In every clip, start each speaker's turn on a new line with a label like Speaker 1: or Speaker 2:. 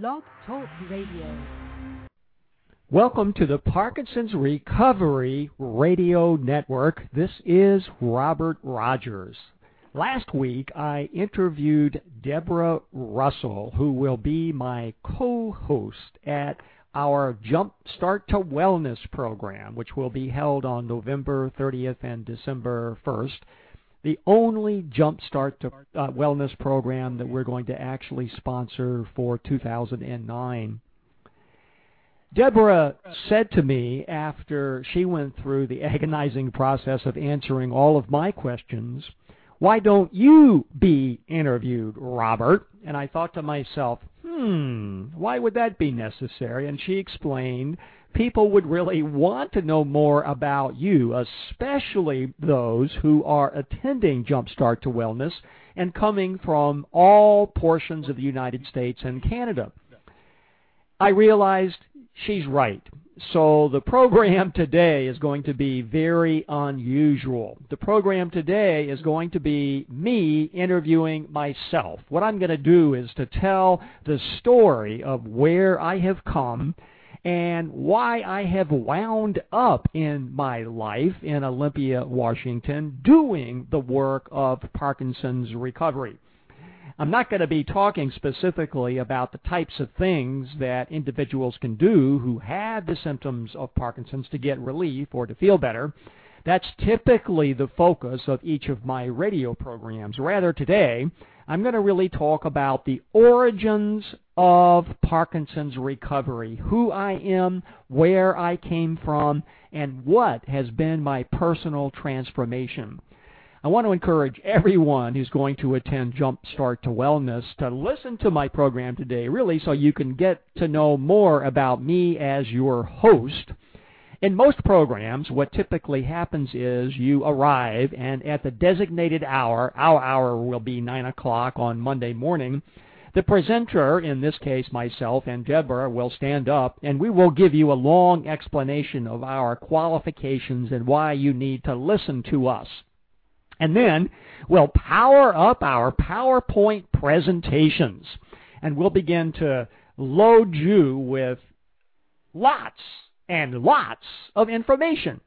Speaker 1: Blog Talk Radio.
Speaker 2: Welcome to the Parkinson's Recovery Radio Network. This is Robert Rodgers. Last week I interviewed Deborah Russell, who will be my co-host at our Jump Start to Wellness program, which will be held on November 30th and December 1st. The only Jumpstart to uh, Wellness program that we're going to actually sponsor for 2009. Deborah said to me after she went through the agonizing process of answering all of my questions, why don't you be interviewed, Robert? And I thought to myself, hmm, why would that be necessary? And she explained people would really want to know more about you, especially those who are attending Jumpstart to Wellness and coming from all portions of the United States and Canada. I realized she's right. So the program today is going to be very unusual. The program today is going to be me interviewing myself. What I'm going to do is to tell the story of where I have come and why I have wound up in my life in Olympia, Washington, doing the work of Parkinson's recovery. I'm not going to be talking specifically about the types of things that individuals can do who have the symptoms of Parkinson's to get relief or to feel better. That's typically the focus of each of my radio programs. Rather, today, I'm going to really talk about the origins of Parkinson's recovery, who I am, where I came from, and what has been my personal transformation. I want to encourage everyone who's going to attend Jumpstart to Wellness to listen to my program today, really, so you can get to know more about me as your host. In most programs, what typically happens is you arrive, and at the designated hour, our hour will be 9 o'clock on Monday morning, the presenter, in this case myself and Deborah, will stand up and we will give you a long explanation of our qualifications and why you need to listen to us. And then we'll power up our PowerPoint presentations and we'll begin to load you with lots and lots of information.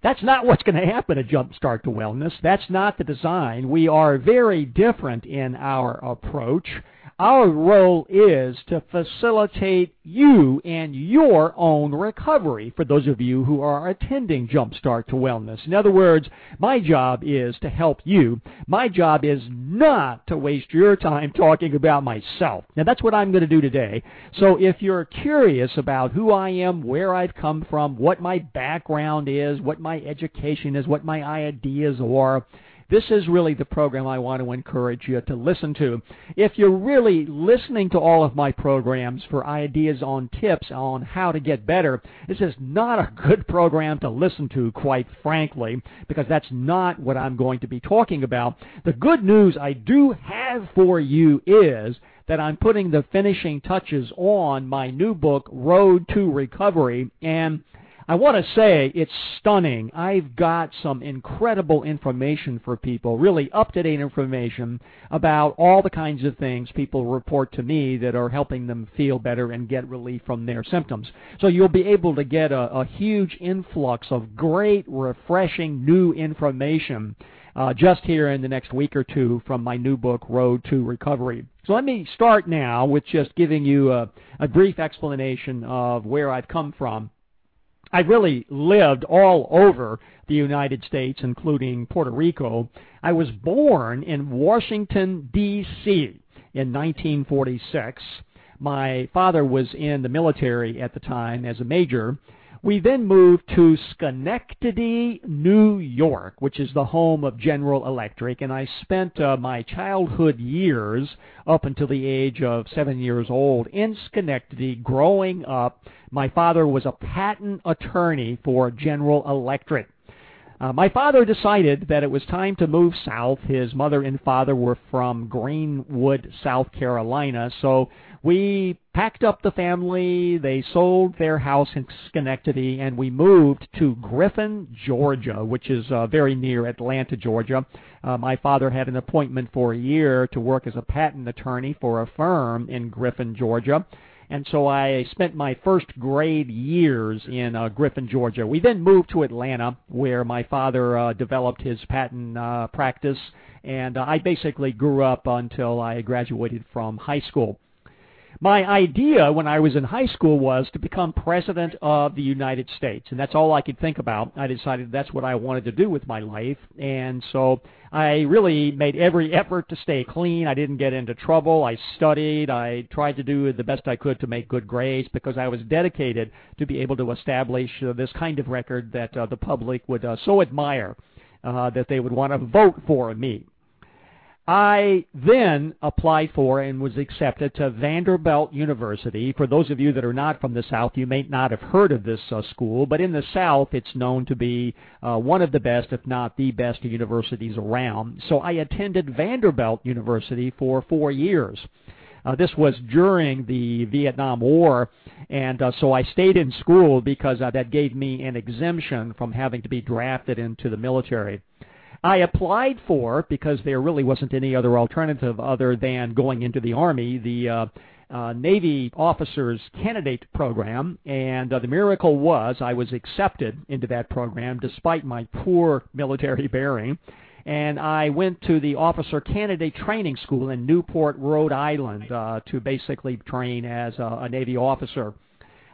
Speaker 2: That's not what's going to happen at Jumpstart to Wellness. That's not the design. We are very different in our approach. Our role is to facilitate you and your own recovery for those of you who are attending Jumpstart to Wellness. In other words, my job is to help you. My job is not to waste your time talking about myself. Now that's what I'm going to do today. So if you're curious about who I am, where I've come from, what my background is, what my education is, what my ideas are, this is really the program I want to encourage you to listen to. If you're really listening to all of my programs for ideas on tips on how to get better, this is not a good program to listen to, quite frankly, because that's not what I'm going to be talking about. The good news I do have for you is that I'm putting the finishing touches on my new book, Road to Recovery, and I want to say it's stunning. I've got some incredible information for people, really up-to-date information about all the kinds of things people report to me that are helping them feel better and get relief from their symptoms. So you'll be able to get a, a huge influx of great, refreshing new information uh, just here in the next week or two from my new book, Road to Recovery. So let me start now with just giving you a, a brief explanation of where I've come from I really lived all over the United States, including Puerto Rico. I was born in Washington, D.C. in 1946. My father was in the military at the time as a major, we then moved to Schenectady, New York, which is the home of General Electric, and I spent uh, my childhood years up until the age of seven years old in Schenectady growing up. My father was a patent attorney for General Electric. Uh, my father decided that it was time to move south. His mother and father were from Greenwood, South Carolina, so we packed up the family. They sold their house in Schenectady, and we moved to Griffin, Georgia, which is uh, very near Atlanta, Georgia. Uh, my father had an appointment for a year to work as a patent attorney for a firm in Griffin, Georgia and so I spent my first grade years in uh, Griffin, Georgia. We then moved to Atlanta, where my father uh, developed his patent uh, practice, and uh, I basically grew up until I graduated from high school. My idea when I was in high school was to become president of the United States, and that's all I could think about. I decided that's what I wanted to do with my life, and so I really made every effort to stay clean. I didn't get into trouble. I studied. I tried to do the best I could to make good grades because I was dedicated to be able to establish uh, this kind of record that uh, the public would uh, so admire uh, that they would want to vote for me. I then applied for and was accepted to Vanderbilt University. For those of you that are not from the South, you may not have heard of this uh, school, but in the South, it's known to be uh, one of the best, if not the best, universities around. So I attended Vanderbilt University for four years. Uh, this was during the Vietnam War, and uh, so I stayed in school because uh, that gave me an exemption from having to be drafted into the military. I applied for, because there really wasn't any other alternative other than going into the Army, the uh, uh, Navy Officers Candidate Program, and uh, the miracle was I was accepted into that program despite my poor military bearing. And I went to the Officer Candidate Training School in Newport, Rhode Island, uh, to basically train as a, a Navy officer.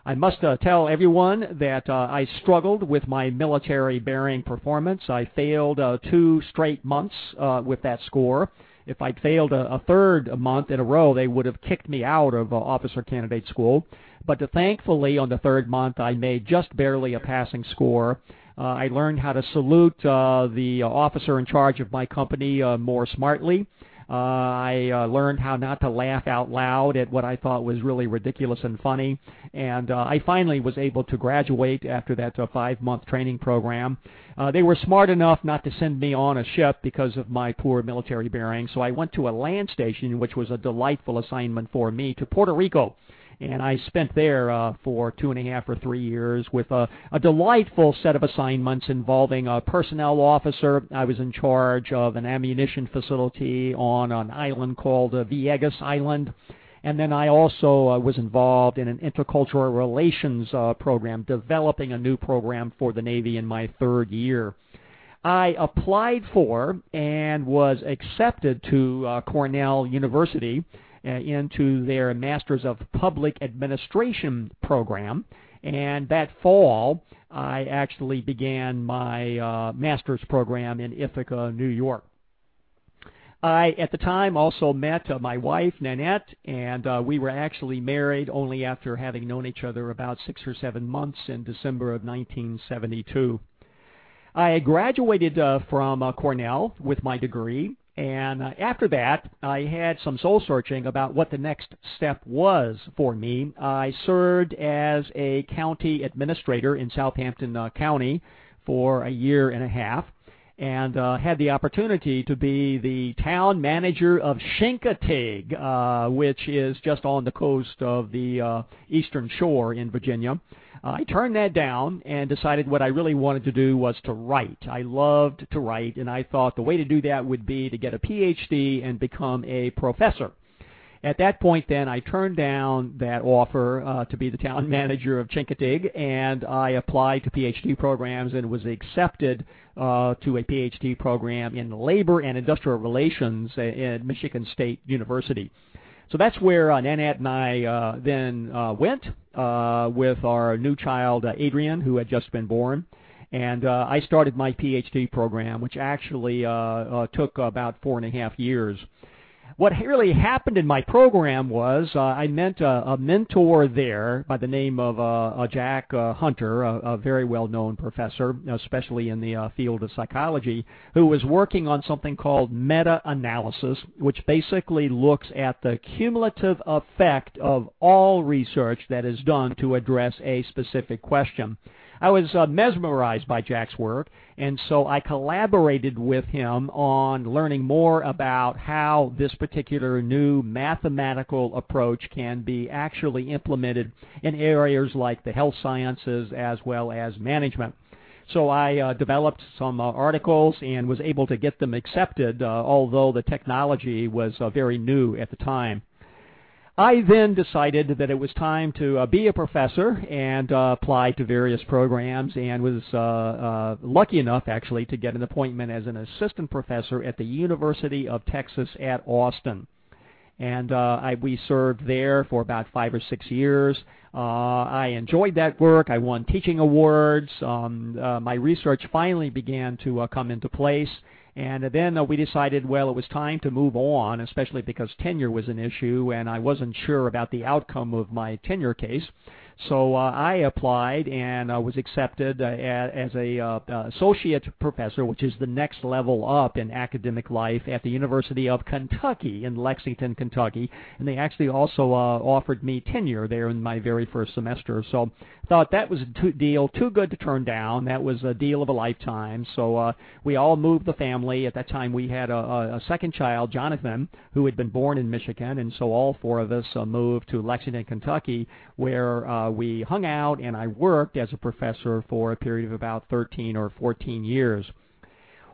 Speaker 2: I must uh, tell everyone that uh, I struggled with my military bearing performance. I failed uh, two straight months uh, with that score. If I'd failed a, a third month in a row, they would have kicked me out of uh, officer candidate school. But uh, thankfully, on the third month, I made just barely a passing score. Uh, I learned how to salute uh, the uh, officer in charge of my company uh, more smartly. I uh, learned how not to laugh out loud at what I thought was really ridiculous and funny. And uh, I finally was able to graduate after that uh, five-month training program. Uh, they were smart enough not to send me on a ship because of my poor military bearing, so I went to a land station, which was a delightful assignment for me, to Puerto Rico and I spent there uh, for two and a half or three years with a, a delightful set of assignments involving a personnel officer. I was in charge of an ammunition facility on an island called uh, Vieques Island. And then I also uh, was involved in an intercultural relations uh, program, developing a new program for the Navy in my third year. I applied for and was accepted to uh, Cornell University into their Masters of Public Administration program. And that fall, I actually began my uh, master's program in Ithaca, New York. I, at the time, also met uh, my wife, Nanette, and uh, we were actually married only after having known each other about six or seven months in December of 1972. I graduated uh, from uh, Cornell with my degree, and uh, after that, I had some soul searching about what the next step was for me. I served as a county administrator in Southampton uh, County for a year and a half and uh, had the opportunity to be the town manager of Chincoteague, uh, which is just on the coast of the uh, eastern shore in Virginia. Uh, I turned that down and decided what I really wanted to do was to write. I loved to write, and I thought the way to do that would be to get a PhD and become a professor. At that point, then, I turned down that offer uh, to be the town manager of Chincoteague, and I applied to PhD programs and was accepted uh, to a PhD program in labor and industrial relations at Michigan State University. So that's where uh, Nanette and I uh, then uh, went uh, with our new child, uh, Adrian, who had just been born. And uh, I started my PhD program, which actually uh, uh, took about four and a half years what really happened in my program was uh, I met a, a mentor there by the name of uh, Jack uh, Hunter, a, a very well-known professor, especially in the uh, field of psychology, who was working on something called meta-analysis, which basically looks at the cumulative effect of all research that is done to address a specific question. I was uh, mesmerized by Jack's work, and so I collaborated with him on learning more about how this particular new mathematical approach can be actually implemented in areas like the health sciences as well as management. So I uh, developed some uh, articles and was able to get them accepted, uh, although the technology was uh, very new at the time. I then decided that it was time to uh, be a professor and uh, apply to various programs and was uh, uh, lucky enough actually to get an appointment as an assistant professor at the University of Texas at Austin. And uh, I, we served there for about five or six years. Uh, I enjoyed that work. I won teaching awards. Um, uh, my research finally began to uh, come into place. And then uh, we decided, well, it was time to move on, especially because tenure was an issue, and I wasn't sure about the outcome of my tenure case. So uh, I applied and uh, was accepted uh, as a uh, associate professor, which is the next level up in academic life at the University of Kentucky in Lexington, Kentucky. And they actually also uh, offered me tenure there in my very first semester. So I thought that was a deal too good to turn down. That was a deal of a lifetime. So uh, we all moved the family. At that time, we had a, a, a second child, Jonathan, who had been born in Michigan, and so all four of us uh, moved to Lexington, Kentucky, where uh, Uh, we hung out and I worked as a professor for a period of about 13 or 14 years.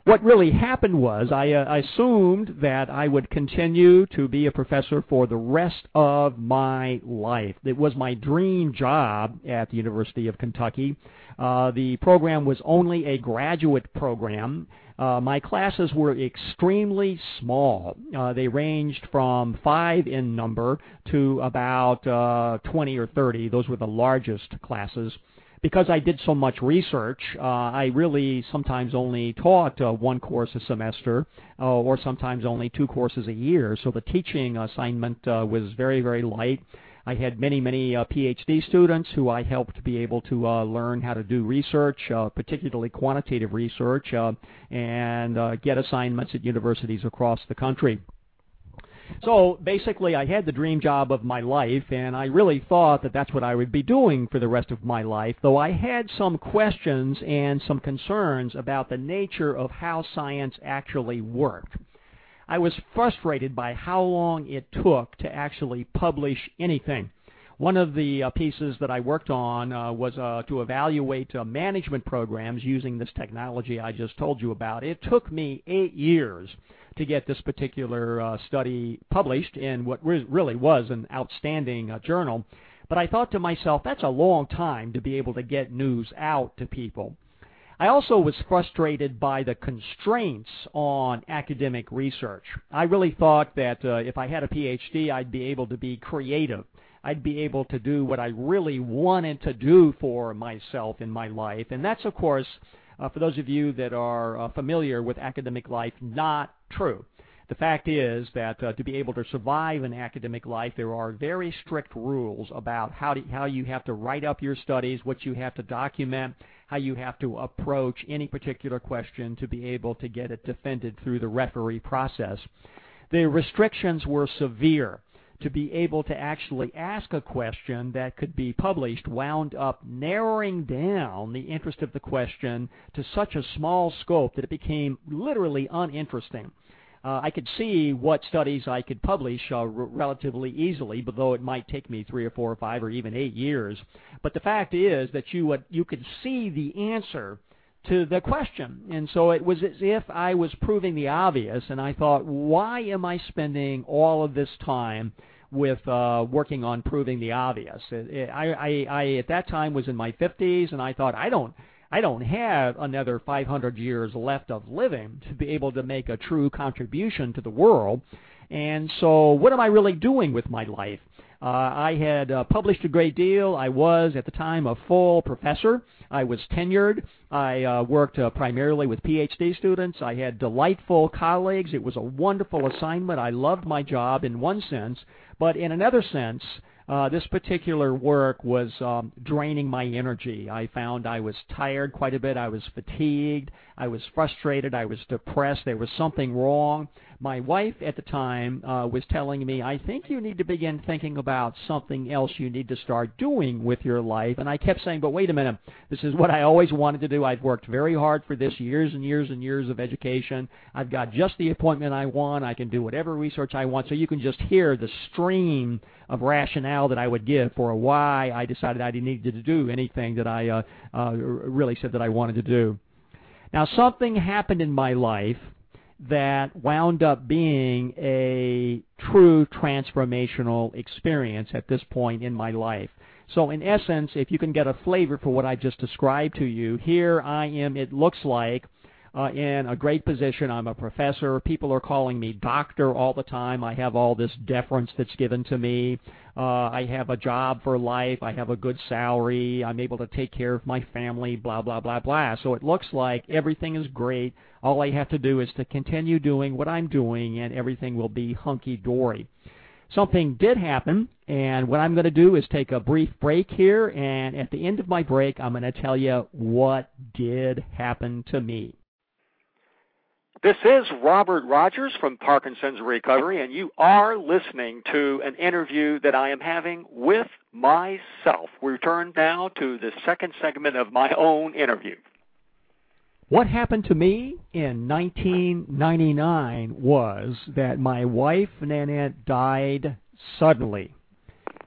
Speaker 2: What really happened was I uh, assumed that I would continue to be a professor for the rest of my life. It was my dream job at the University of Kentucky. Uh, the program was only a graduate program. Uh, my classes were extremely small. Uh, they ranged from five in number to about uh, 20 or 30. Those were the largest classes because I did so much research, uh, I really sometimes only taught uh, one course a semester, uh, or sometimes only two courses a year. So the teaching assignment uh, was very, very light. I had many, many uh, PhD students who I helped be able to uh, learn how to do research, uh, particularly quantitative research, uh, and uh, get assignments at universities across the country. So basically, I had the dream job of my life, and I really thought that that's what I would be doing for the rest of my life, though I had some questions and some concerns about the nature of how science actually worked. I was frustrated by how long it took to actually publish anything. One of the uh, pieces that I worked on uh, was uh, to evaluate uh, management programs using this technology I just told you about. It took me eight years to get this particular uh, study published in what re- really was an outstanding uh, journal. But I thought to myself, that's a long time to be able to get news out to people. I also was frustrated by the constraints on academic research. I really thought that uh, if I had a PhD, I'd be able to be creative. I'd be able to do what I really wanted to do for myself in my life. And that's, of course, uh, for those of you that are uh, familiar with academic life, not true. The fact is that uh, to be able to survive in academic life, there are very strict rules about how, to, how you have to write up your studies, what you have to document, how you have to approach any particular question to be able to get it defended through the referee process. The restrictions were severe to be able to actually ask a question that could be published wound up narrowing down the interest of the question to such a small scope that it became literally uninteresting. Uh, I could see what studies I could publish uh, relatively easily, but though it might take me three or four or five or even eight years. But the fact is that you would, you could see the answer to the question. And so it was as if I was proving the obvious, and I thought, why am I spending all of this time with uh, working on proving the obvious? It, it, I, I, I, at that time, was in my 50s, and I thought, I don't. I don't have another 500 years left of living to be able to make a true contribution to the world. And so, what am I really doing with my life? Uh, I had uh, published a great deal. I was, at the time, a full professor. I was tenured. I uh, worked uh, primarily with PhD students. I had delightful colleagues. It was a wonderful assignment. I loved my job in one sense, but in another sense, uh, this particular work was um, draining my energy. I found I was tired quite a bit. I was fatigued. I was frustrated. I was depressed. There was something wrong. My wife at the time uh, was telling me, I think you need to begin thinking about something else you need to start doing with your life. And I kept saying, but wait a minute, this is what I always wanted to do. I've worked very hard for this, years and years and years of education. I've got just the appointment I want. I can do whatever research I want. So you can just hear the stream of rationale that I would give for why I decided I needed to do anything that I uh, uh, really said that I wanted to do. Now, something happened in my life that wound up being a true transformational experience at this point in my life. So in essence, if you can get a flavor for what I just described to you, here I am, it looks like, uh, in a great position. I'm a professor. People are calling me doctor all the time. I have all this deference that's given to me. Uh, I have a job for life. I have a good salary. I'm able to take care of my family, blah, blah, blah, blah. So it looks like everything is great. All I have to do is to continue doing what I'm doing and everything will be hunky-dory. Something did happen, and what I'm going to do is take a brief break here, and at the end of my break, I'm going to tell you what did happen to me.
Speaker 3: This is Robert Rodgers from Parkinson's Recovery, and you are listening to an interview that I am having with myself. We return now to the second segment of my own interview.
Speaker 2: What happened to me in 1999 was that my wife, Nanette, died suddenly.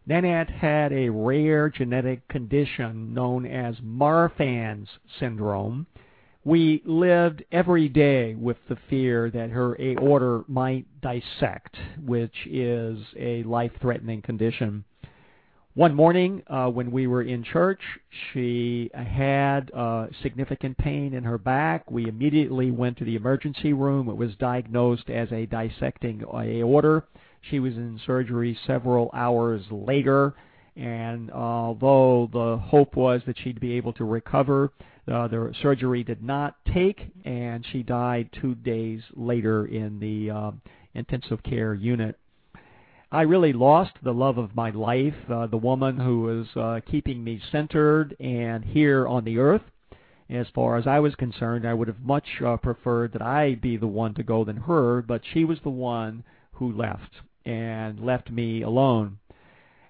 Speaker 2: Nanette had a rare genetic condition known as Marfan's syndrome we lived every day with the fear that her aorta might dissect, which is a life-threatening condition. One morning, uh, when we were in church, she had uh, significant pain in her back. We immediately went to the emergency room. It was diagnosed as a dissecting aorta. She was in surgery several hours later, and although the hope was that she'd be able to recover, uh, the surgery did not take, and she died two days later in the uh, intensive care unit. I really lost the love of my life, uh, the woman who was uh, keeping me centered and here on the earth. As far as I was concerned, I would have much uh, preferred that I be the one to go than her, but she was the one who left and left me alone.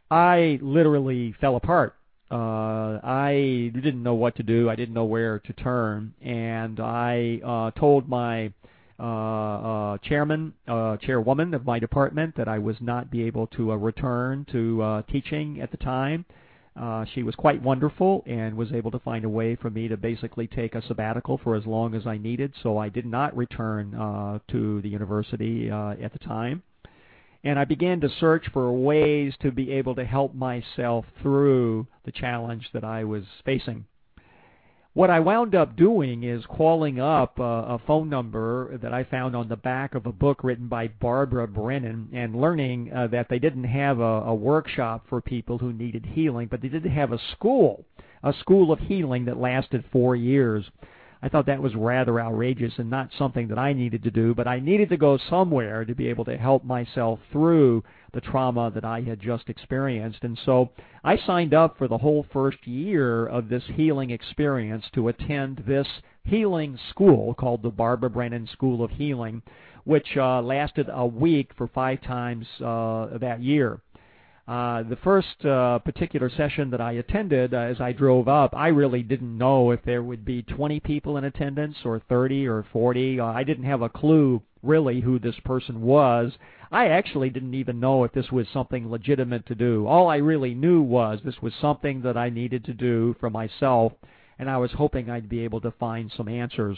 Speaker 2: I literally fell apart uh, I didn't know what to do. I didn't know where to turn, and I uh, told my uh, uh, chairman, uh, chairwoman of my department that I was not be able to uh, return to uh, teaching at the time. Uh, she was quite wonderful and was able to find a way for me to basically take a sabbatical for as long as I needed. So I did not return uh, to the university uh, at the time and I began to search for ways to be able to help myself through the challenge that I was facing. What I wound up doing is calling up a, a phone number that I found on the back of a book written by Barbara Brennan and learning uh, that they didn't have a, a workshop for people who needed healing, but they did have a school, a school of healing that lasted four years. I thought that was rather outrageous and not something that I needed to do, but I needed to go somewhere to be able to help myself through the trauma that I had just experienced. And so I signed up for the whole first year of this healing experience to attend this healing school called the Barbara Brennan School of Healing, which uh, lasted a week for five times uh, that year. Uh, the first uh, particular session that I attended, uh, as I drove up, I really didn't know if there would be 20 people in attendance or 30 or 40. Uh, I didn't have a clue really who this person was. I actually didn't even know if this was something legitimate to do. All I really knew was this was something that I needed to do for myself, and I was hoping I'd be able to find some answers.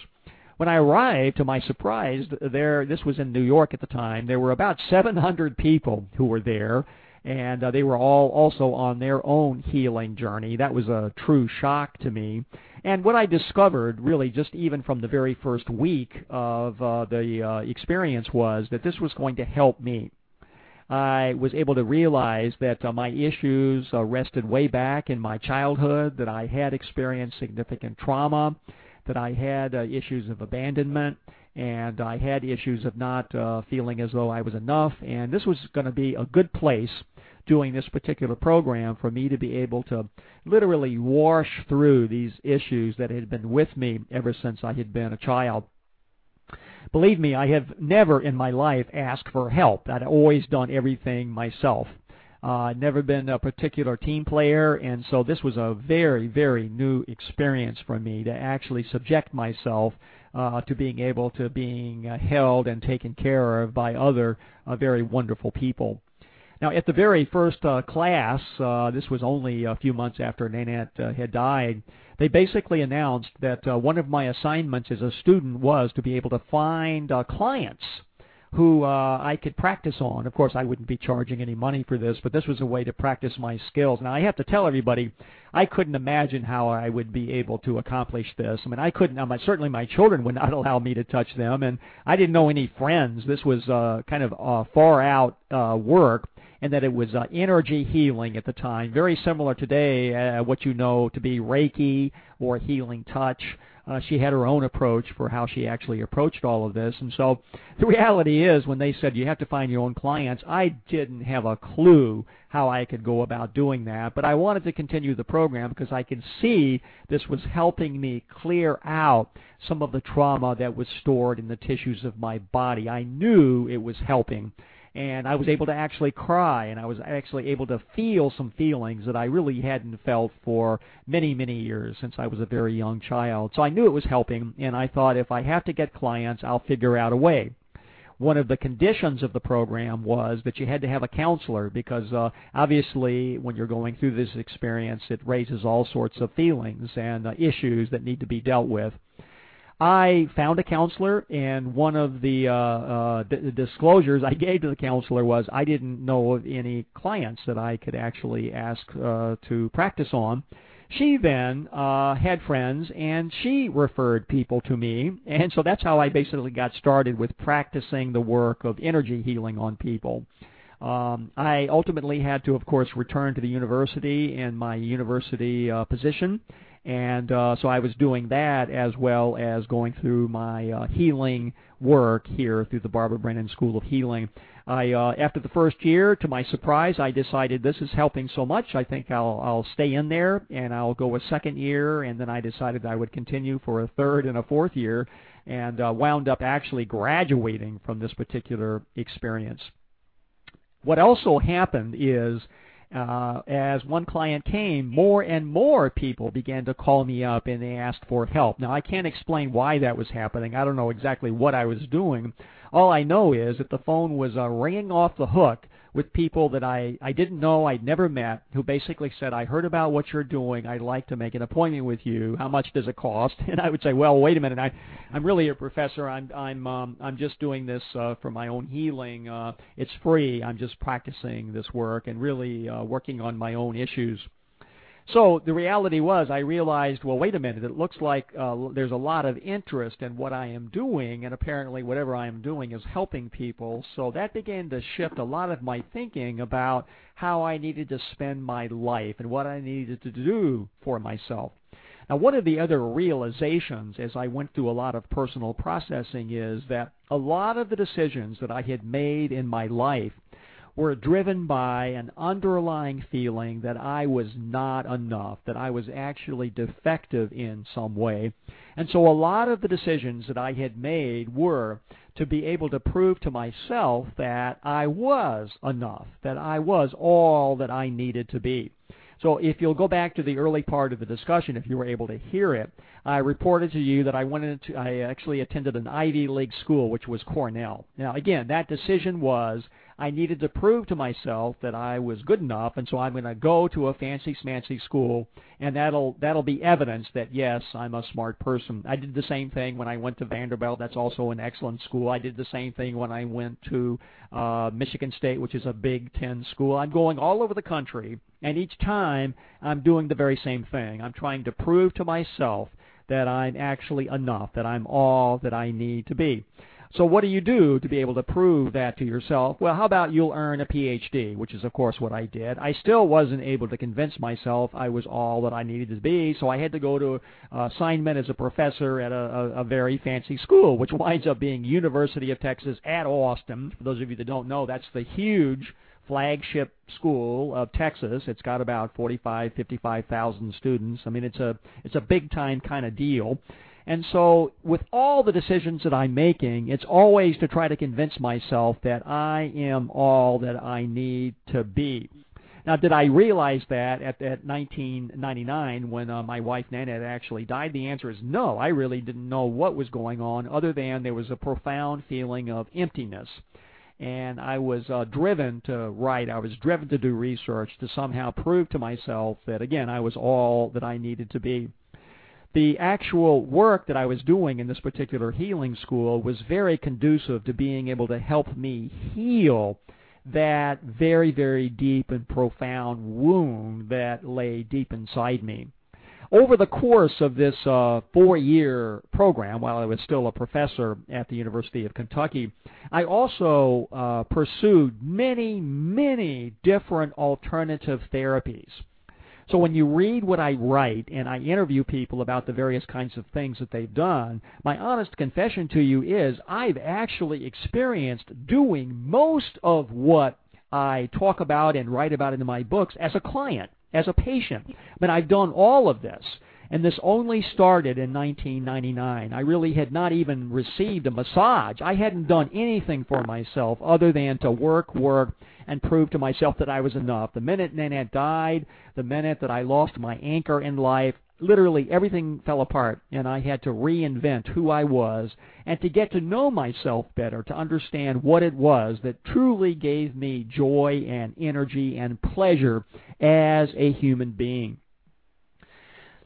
Speaker 2: When I arrived, to my surprise, there this was in New York at the time. There were about 700 people who were there and uh, they were all also on their own healing journey. That was a true shock to me. And what I discovered, really, just even from the very first week of uh, the uh, experience, was that this was going to help me. I was able to realize that uh, my issues uh, rested way back in my childhood, that I had experienced significant trauma, that I had uh, issues of abandonment, and I had issues of not uh, feeling as though I was enough. And this was going to be a good place doing this particular program for me to be able to literally wash through these issues that had been with me ever since I had been a child. Believe me, I have never in my life asked for help. I'd always done everything myself. Uh, never been a particular team player, and so this was a very, very new experience for me to actually subject myself uh, to being able to being uh, held and taken care of by other uh, very wonderful people. Now, at the very first uh, class, uh, this was only a few months after Nanette uh, had died, they basically announced that uh, one of my assignments as a student was to be able to find uh, clients who uh, I could practice on. Of course, I wouldn't be charging any money for this, but this was a way to practice my skills. Now, I have to tell everybody, I couldn't imagine how I would be able to accomplish this. I mean, I couldn't. Certainly, my children would not allow me to touch them, and I didn't know any friends. This was uh, kind of uh, far out uh, work and that it was uh, energy healing at the time, very similar today, uh, what you know to be Reiki or healing touch. Uh, she had her own approach for how she actually approached all of this. And so the reality is, when they said you have to find your own clients, I didn't have a clue how I could go about doing that. But I wanted to continue the program because I could see this was helping me clear out some of the trauma that was stored in the tissues of my body. I knew it was helping and I was able to actually cry, and I was actually able to feel some feelings that I really hadn't felt for many, many years since I was a very young child. So I knew it was helping, and I thought if I have to get clients, I'll figure out a way one of the conditions of the program was that you had to have a counselor because uh, obviously when you're going through this experience it raises all sorts of feelings and uh, issues that need to be dealt with I found a counselor, and one of the uh, uh, d- disclosures I gave to the counselor was I didn't know of any clients that I could actually ask uh, to practice on. She then uh, had friends, and she referred people to me, and so that's how I basically got started with practicing the work of energy healing on people. Um, I ultimately had to, of course, return to the university and my university uh, position, and uh, so I was doing that as well as going through my uh, healing work here through the Barbara Brennan School of Healing. I, uh, after the first year, to my surprise, I decided this is helping so much. I think I'll, I'll stay in there and I'll go a second year. And then I decided I would continue for a third and a fourth year, and uh, wound up actually graduating from this particular experience. What also happened is uh, as one client came, more and more people began to call me up and they asked for help. Now, I can't explain why that was happening. I don't know exactly what I was doing. All I know is that the phone was uh, ringing off the hook with people that I, I didn't know, I'd never met, who basically said, I heard about what you're doing. I'd like to make an appointment with you. How much does it cost? And I would say, well, wait a minute. I, I'm really a professor. I'm, I'm, um, I'm just doing this uh, for my own healing. Uh, it's free. I'm just practicing this work and really uh, working on my own issues. So the reality was, I realized, well, wait a minute. It looks like uh, there's a lot of interest in what I am doing, and apparently, whatever I am doing is helping people. So that began to shift a lot of my thinking about how I needed to spend my life and what I needed to do for myself. Now, one of the other realizations as I went through a lot of personal processing is that a lot of the decisions that I had made in my life were driven by an underlying feeling that I was not enough, that I was actually defective in some way. And so a lot of the decisions that I had made were to be able to prove to myself that I was enough, that I was all that I needed to be. So if you'll go back to the early part of the discussion, if you were able to hear it, I reported to you that I went into, I actually attended an Ivy League school, which was Cornell. Now again, that decision was I needed to prove to myself that I was good enough, and so I'm going to go to a fancy smancy school, and that'll that'll be evidence that yes, I'm a smart person. I did the same thing when I went to Vanderbilt. That's also an excellent school. I did the same thing when I went to uh, Michigan State, which is a Big Ten school. I'm going all over the country, and each time I'm doing the very same thing. I'm trying to prove to myself that I'm actually enough, that I'm all that I need to be. So what do you do to be able to prove that to yourself? Well, how about you'll earn a PhD, which is of course what I did. I still wasn't able to convince myself I was all that I needed to be, so I had to go to uh, assignment as a professor at a, a, a very fancy school, which winds up being University of Texas at Austin. For those of you that don't know, that's the huge flagship school of Texas. It's got about 45, 55,000 students. I mean, it's a it's a big time kind of deal. And so, with all the decisions that I'm making, it's always to try to convince myself that I am all that I need to be. Now, did I realize that at, at 1999 when uh, my wife Nana had actually died? The answer is no. I really didn't know what was going on, other than there was a profound feeling of emptiness. And I was uh, driven to write. I was driven to do research to somehow prove to myself that, again, I was all that I needed to be the actual work that I was doing in this particular healing school was very conducive to being able to help me heal that very, very deep and profound wound that lay deep inside me. Over the course of this uh, four year program, while I was still a professor at the University of Kentucky, I also uh, pursued many, many different alternative therapies. So when you read what I write and I interview people about the various kinds of things that they've done, my honest confession to you is I've actually experienced doing most of what I talk about and write about in my books as a client, as a patient. But I've done all of this. And this only started in 1999. I really had not even received a massage. I hadn't done anything for myself other than to work, work, and prove to myself that I was enough. The minute Nanette died, the minute that I lost my anchor in life, literally everything fell apart and I had to reinvent who I was and to get to know myself better, to understand what it was that truly gave me joy and energy and pleasure as a human being.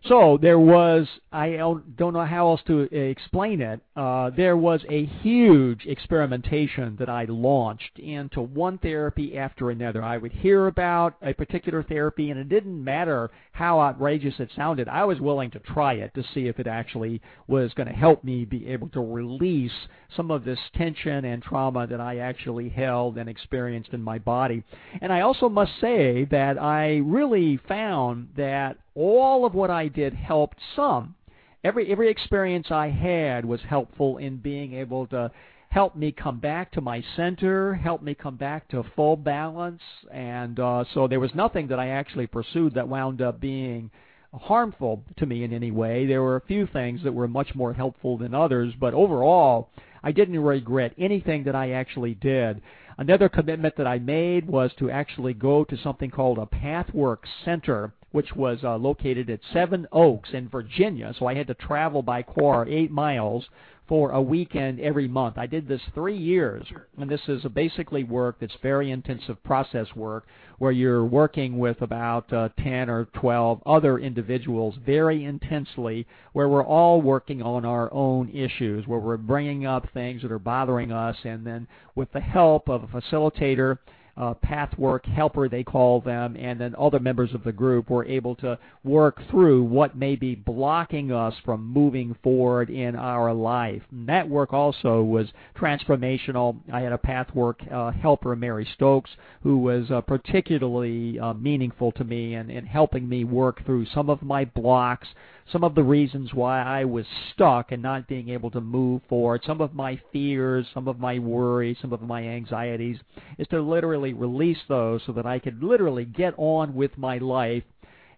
Speaker 2: So there was, I don't know how else to explain it, uh, there was a huge experimentation that I launched into one therapy after another. I would hear about a particular therapy, and it didn't matter how outrageous it sounded. I was willing to try it to see if it actually was going to help me be able to release some of this tension and trauma that I actually held and experienced in my body. And I also must say that I really found that all of what I did helped some. Every every experience I had was helpful in being able to help me come back to my center, help me come back to full balance, and uh, so there was nothing that I actually pursued that wound up being harmful to me in any way. There were a few things that were much more helpful than others, but overall, I didn't regret anything that I actually did. Another commitment that I made was to actually go to something called a Pathwork Center which was uh, located at Seven Oaks in Virginia. So I had to travel by car eight miles for a weekend every month. I did this three years, and this is basically work that's very intensive process work where you're working with about uh, 10 or 12 other individuals very intensely, where we're all working on our own issues, where we're bringing up things that are bothering us, and then with the help of a facilitator uh, pathwork helper, they call them, and then other members of the group were able to work through what may be blocking us from moving forward in our life. And that work also was transformational. I had a pathwork uh, helper, Mary Stokes, who was uh, particularly uh, meaningful to me and in, in helping me work through some of my blocks some of the reasons why I was stuck and not being able to move forward, some of my fears, some of my worries, some of my anxieties, is to literally release those so that I could literally get on with my life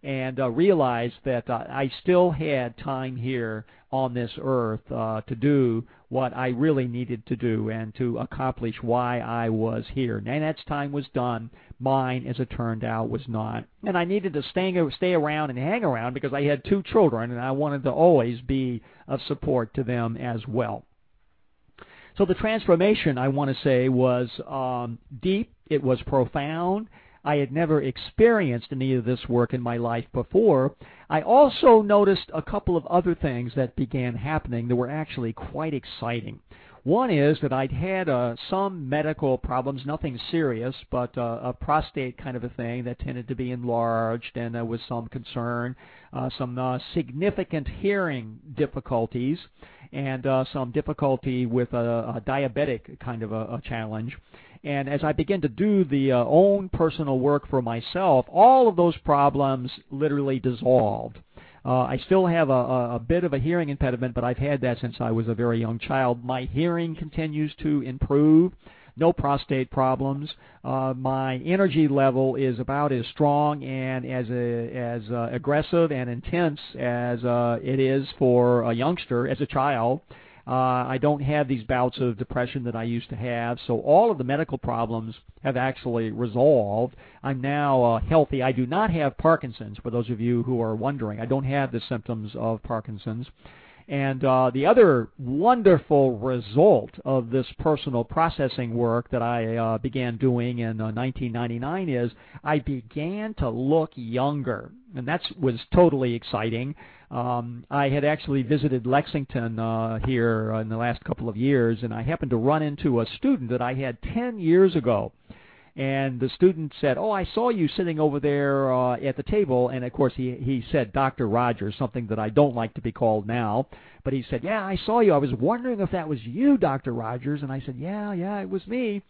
Speaker 2: and uh, realize that uh, I still had time here on this earth uh, to do what I really needed to do and to accomplish why I was here. Nanette's time was done. Mine, as it turned out, was not. And I needed to stay, stay around and hang around because I had two children and I wanted to always be of support to them as well. So the transformation, I want to say, was um, deep. It was profound. I had never experienced any of this work in my life before. I also noticed a couple of other things that began happening that were actually quite exciting. One is that I'd had uh, some medical problems, nothing serious, but uh, a prostate kind of a thing that tended to be enlarged, and there was some concern, uh, some uh, significant hearing difficulties, and uh, some difficulty with a, a diabetic kind of a, a challenge. And as I began to do the uh, own personal work for myself, all of those problems literally dissolved. Uh, I still have a, a bit of a hearing impediment, but I've had that since I was a very young child. My hearing continues to improve. no prostate problems. Uh, my energy level is about as strong and as a, as uh, aggressive and intense as uh, it is for a youngster as a child. Uh, I don't have these bouts of depression that I used to have. So all of the medical problems have actually resolved. I'm now uh, healthy. I do not have Parkinson's, for those of you who are wondering. I don't have the symptoms of Parkinson's. And uh, the other wonderful result of this personal processing work that I uh, began doing in uh, 1999 is I began to look younger, and that was totally exciting. Um, I had actually visited Lexington uh, here in the last couple of years, and I happened to run into a student that I had 10 years ago. And the student said, "Oh, I saw you sitting over there uh, at the table." And of course, he he said Dr. Rodgers, something that I don't like to be called now. But he said, "Yeah, I saw you. I was wondering if that was you, Dr. Rodgers." And I said, "Yeah, yeah, it was me."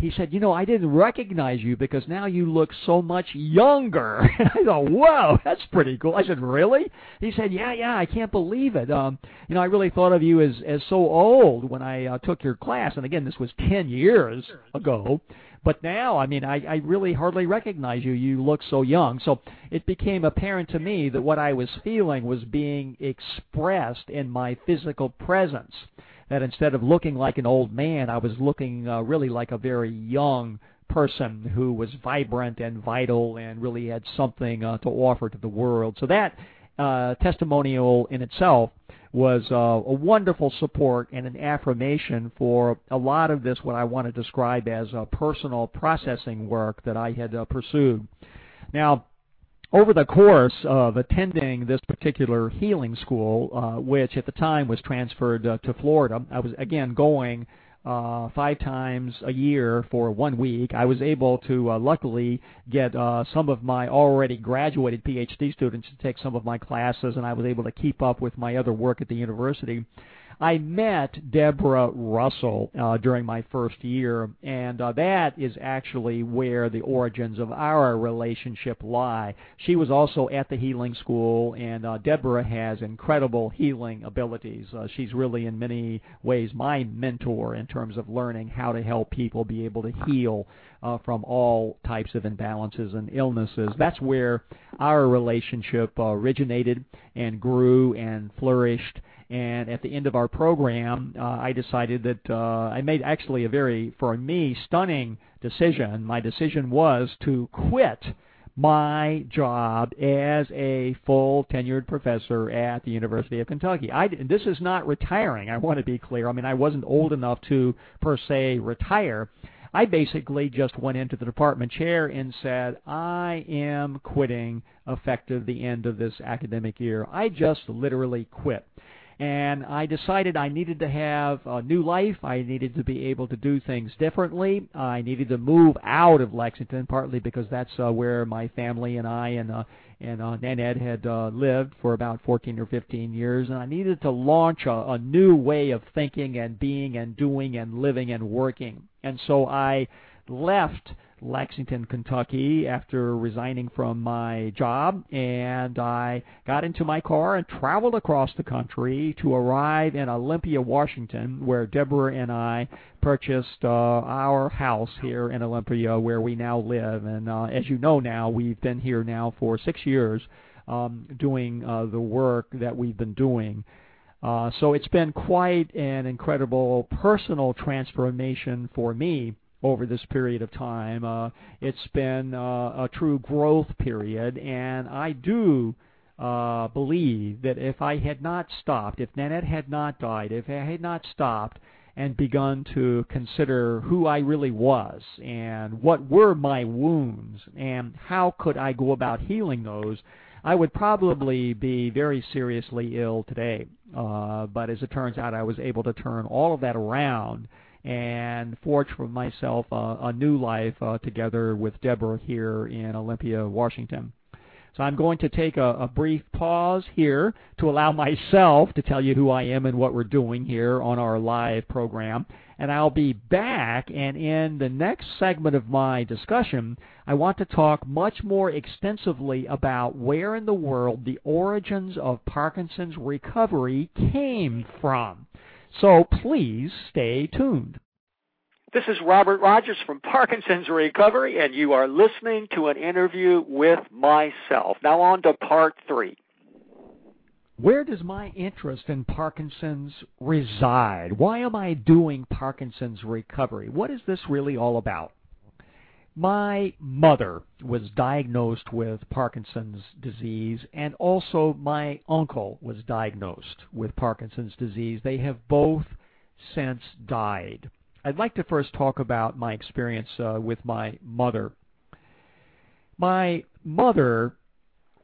Speaker 2: he said, "You know, I didn't recognize you because now you look so much younger." And I thought, "Whoa, that's pretty cool." I said, "Really?" He said, "Yeah, yeah, I can't believe it. Um, you know, I really thought of you as as so old when I uh, took your class, and again, this was 10 years ago." But now, I mean, I, I really hardly recognize you. You look so young. So it became apparent to me that what I was feeling was being expressed in my physical presence that instead of looking like an old man, I was looking uh, really like a very young person who was vibrant and vital and really had something uh, to offer to the world. So that uh, testimonial in itself was uh, a wonderful support and an affirmation for a lot of this, what I want to describe as a personal processing work that I had uh, pursued. Now, over the course of attending this particular healing school, uh, which at the time was transferred uh, to Florida, I was again going uh, five times a year for one week. I was able to uh, luckily get uh, some of my already graduated PhD students to take some of my classes, and I was able to keep up with my other work at the university. I met Deborah Russell uh, during my first year, and uh, that is actually where the origins of our relationship lie. She was also at the healing school, and uh, Deborah has incredible healing abilities. Uh, she's really, in many ways, my mentor in terms of learning how to help people be able to heal uh, from all types of imbalances and illnesses. That's where our relationship uh, originated and grew and flourished and at the end of our program, uh, I decided that uh, I made actually a very, for me, stunning decision. My decision was to quit my job as a full tenured professor at the University of Kentucky. I, this is not retiring. I want to be clear. I mean, I wasn't old enough to per se retire. I basically just went into the department chair and said, I am quitting effective the end of this academic year. I just literally quit and I decided I needed to have a new life. I needed to be able to do things differently. I needed to move out of Lexington, partly because that's uh, where my family and I and uh, and uh, Nanette had uh, lived for about 14 or 15 years, and I needed to launch a, a new way of thinking and being and doing and living and working. And so I left Lexington, Kentucky after resigning from my job and I got into my car and traveled across the country to arrive in Olympia, Washington where Deborah and I purchased uh, our house here in Olympia where we now live and uh, as you know now we've been here now for 6 years um, doing uh, the work that we've been doing. Uh, so it's been quite an incredible personal transformation for me over this period of time. Uh, it's been uh, a true growth period, and I do uh, believe that if I had not stopped, if Nanette had not died, if I had not stopped and begun to consider who I really was and what were my wounds and how could I go about healing those, I would probably be very seriously ill today. Uh, but as it turns out, I was able to turn all of that around and forge for myself a, a new life uh, together with Deborah here in Olympia, Washington. So I'm going to take a, a, brief pause here to allow myself to tell you who I am and what we're doing here on our live program. And I'll be back, and in the next segment of my discussion, I want to talk much more extensively about where in the world the origins of Parkinson's recovery came from. So please stay tuned.
Speaker 3: This is Robert Rodgers from Parkinson's Recovery, and you are listening to an interview with myself. Now, on to part three.
Speaker 2: Where does my interest in Parkinson's reside? Why am I doing Parkinson's recovery? What is this really all about? My mother was diagnosed with Parkinson's disease, and also my uncle was diagnosed with Parkinson's disease. They have both since died. I'd like to first talk about my experience uh, with my mother. My mother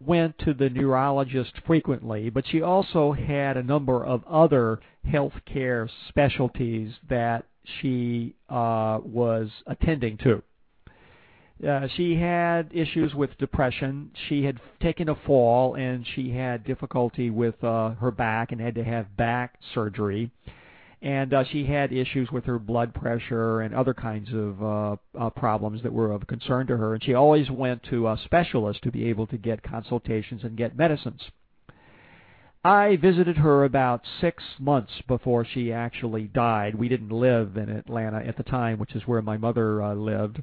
Speaker 2: went to the neurologist frequently, but she also had a number of other health care specialties that she uh, was attending to. Uh, she had issues with depression. She had taken a fall and she had difficulty with uh, her back and had to have back surgery. And uh, she had issues with her blood pressure and other kinds of uh, uh, problems that were of concern to her. And she always went to a specialist to be able to get consultations and get medicines. I visited her about six months before she actually died. We didn't live in Atlanta at the time, which is where my mother uh, lived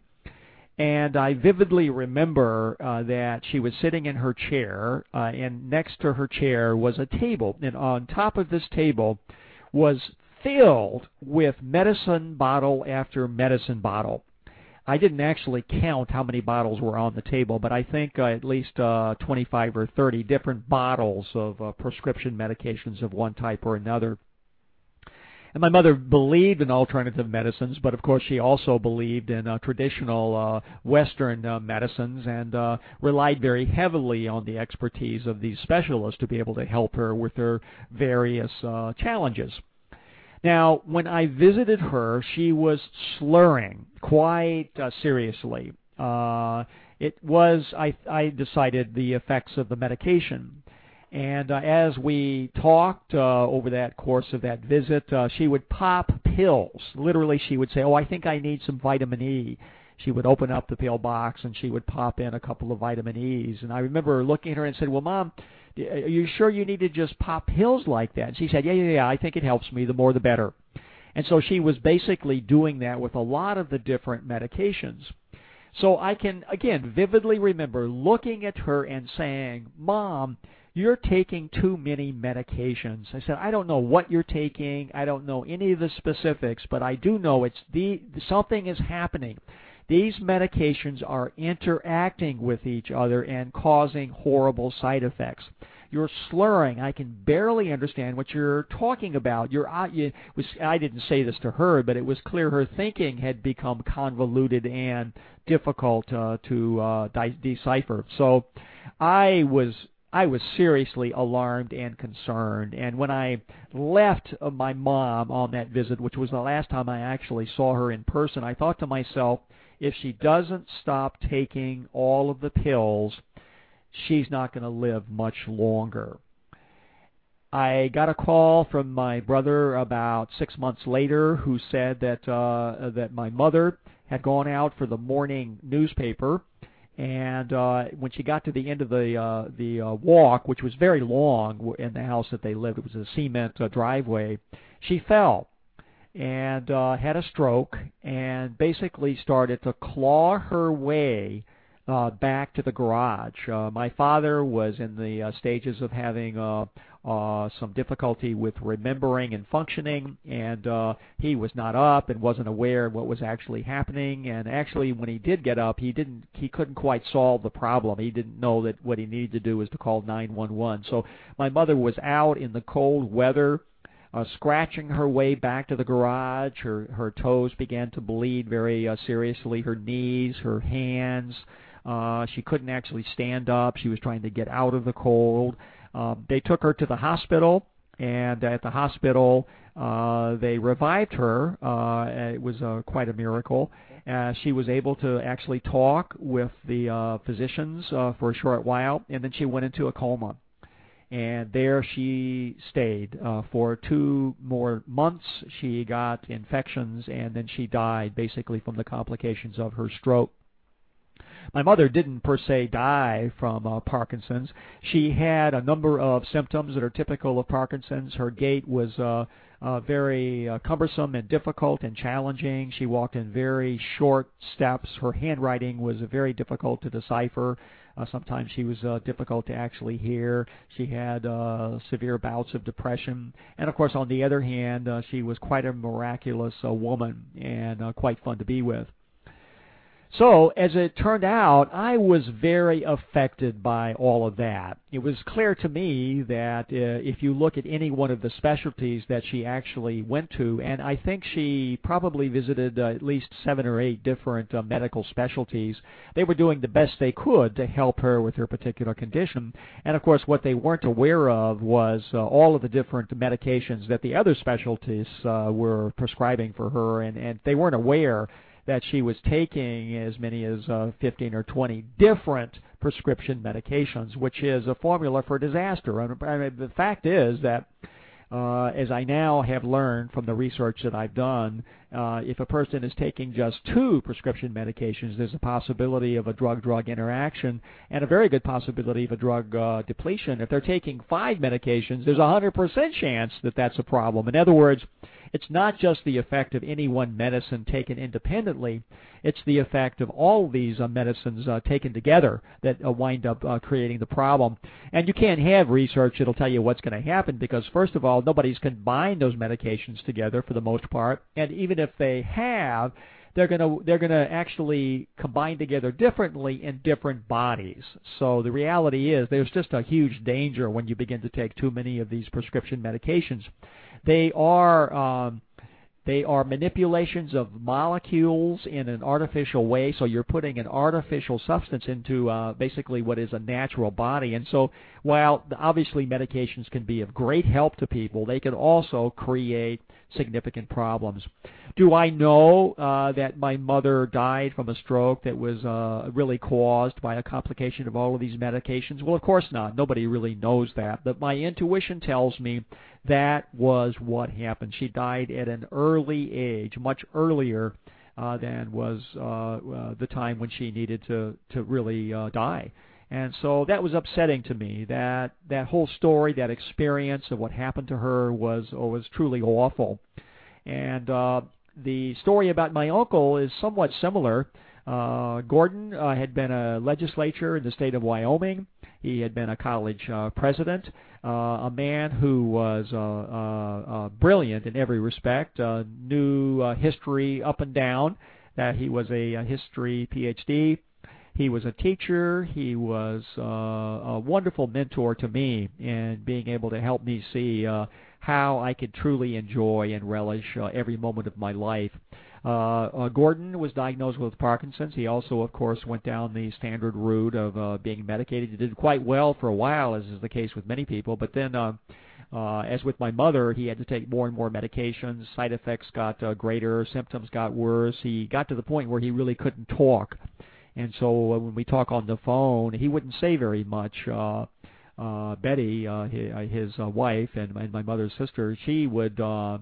Speaker 2: and I vividly remember uh, that she was sitting in her chair, uh, and next to her chair was a table, and on top of this table was filled with medicine bottle after medicine bottle. I didn't actually count how many bottles were on the table, but I think uh, at least uh, 25 or 30 different bottles of uh, prescription medications of one type or another. And my mother believed in alternative medicines, but of course she also believed in uh, traditional uh, Western uh, medicines and uh, relied very heavily on the expertise of these specialists to be able to help her with her various uh, challenges. Now, when I visited her, she was slurring quite uh, seriously. Uh, it was, I, I decided, the effects of the medication. And uh, as we talked uh, over that course of that visit, uh, she would pop pills. Literally, she would say, "Oh, I think I need some vitamin E." She would open up the pill box and she would pop in a couple of vitamin E's. And I remember looking at her and said, "Well, Mom, are you sure you need to just pop pills like that?" And she said, "Yeah, yeah, yeah. I think it helps me. The more, the better." And so she was basically doing that with a lot of the different medications. So I can again vividly remember looking at her and saying, "Mom." You're taking too many medications. I said, I don't know what you're taking. I don't know any of the specifics, but I do know it's the something is happening. These medications are interacting with each other and causing horrible side effects. You're slurring. I can barely understand what you're talking about. You're, you, was, I didn't say this to her, but it was clear her thinking had become convoluted and difficult uh, to uh, de- decipher. So I was I was seriously alarmed and concerned. And when I left uh, my mom on that visit, which was the last time I actually saw her in person, I thought to myself, if she doesn't stop taking all of the pills, she's not going to live much longer. I got a call from my brother about six months later who said that uh, that my mother had gone out for the morning newspaper and uh, when she got to the end of the uh, the uh, walk, which was very long in the house that they lived, it was a cement uh, driveway. She fell and uh, had a stroke, and basically started to claw her way uh, back to the garage. Uh, my father was in the uh, stages of having uh, uh, some difficulty with remembering and functioning, and uh, he was not up and wasn't aware of what was actually happening. And actually, when he did get up, he didn't he couldn't quite solve the problem. He didn't know that what he needed to do was to call 911. So my mother was out in the cold weather. Uh, scratching her way back to the garage, her her toes began to bleed very uh, seriously. Her knees, her hands, she couldn't actually stand up. She was trying to get out of the cold. Um, they took her to the hospital, and at the hospital, uh, they revived her. Uh, it was uh, quite a miracle. Uh, she was able to actually talk with the uh, physicians uh, for a short while, and then she went into a coma. And there she stayed uh, for two more months. She got infections, and then she died basically from the complications of her stroke. My mother didn't per se die from uh, Parkinson's. She had a number of symptoms that are typical of Parkinson's. Her gait was uh, uh, very uh, cumbersome and difficult and challenging. She walked in very short steps. Her handwriting was very difficult to decipher. Uh, sometimes she was uh, difficult to actually hear. She had uh, severe bouts of depression, and of course, on the other hand, uh, she was quite a miraculous uh, woman and uh, quite fun to be with. So, as it turned out, I was very affected by all of that. It was clear to me that uh, if you look at any one of the specialties that she actually went to, and I think she probably visited uh, at least seven or eight different uh, medical specialties, they were doing the best they could to help her with her particular condition. And of course, what they weren't aware of was uh, all of the different medications that the other specialties uh, were prescribing for her, and, and they weren't aware that she was taking as many as uh, 15 or 20 different prescription medications, which is a formula for disaster. And I mean, the fact is that uh, as I now have learned from the research that I've done, uh, if a person is taking just two prescription medications, there's a possibility of a drug-drug interaction and a very good possibility of a drug uh, depletion. If they're taking five medications, there's a 100% chance that that's a problem. In other words, it's not just the effect of any one medicine taken independently. It's the effect of all these uh, medicines uh, taken together that uh, wind up uh, creating the problem. And you can't have research that'll tell you what's going to happen because, first of all, nobody's combined those medications together for the most part. And even if they have, they're going to they're going to actually combine together differently in different bodies. So the reality is there's just a huge danger when you begin to take too many of these prescription medications. They are um, they are manipulations of molecules in an artificial way, so you're putting an artificial substance into uh, basically what is a natural body. And so, while obviously medications can be of great help to people, they can also create significant problems. Do I know uh, that my mother died from a stroke that was uh, really caused by a complication of all of these medications? Well, of course not. Nobody really knows that. But my intuition tells me that was what happened. She died at an early age, much earlier uh, than was uh, uh, the time when she needed to to really uh, die. And so that was upsetting to me. That that whole story, that experience of what happened to her was oh, was truly awful. And uh, the story about my uncle is somewhat similar. Uh, Gordon uh, had been a legislature in the state of Wyoming. He had been a college uh, president, uh, a man who was uh, uh, uh, brilliant in every respect, uh, knew uh, history up and down. That he was a, a history PhD he was a teacher. He was uh, a wonderful mentor to me in being able to help me see uh, how I could truly enjoy and relish uh, every moment of my life. Uh, uh, Gordon was diagnosed with Parkinson's. He also, of course, went down the standard route of uh, being medicated. He did quite well for a while, as is the case with many people. But then, uh, uh, as with my mother, he had to take more and more medications. Side effects got uh, greater. Symptoms got worse. He got to the point where he really couldn't talk. And so when we talk on the phone, he wouldn't say very much. Uh, uh, Betty, uh, his, uh, his uh, wife and, and my mother's sister, she would uh,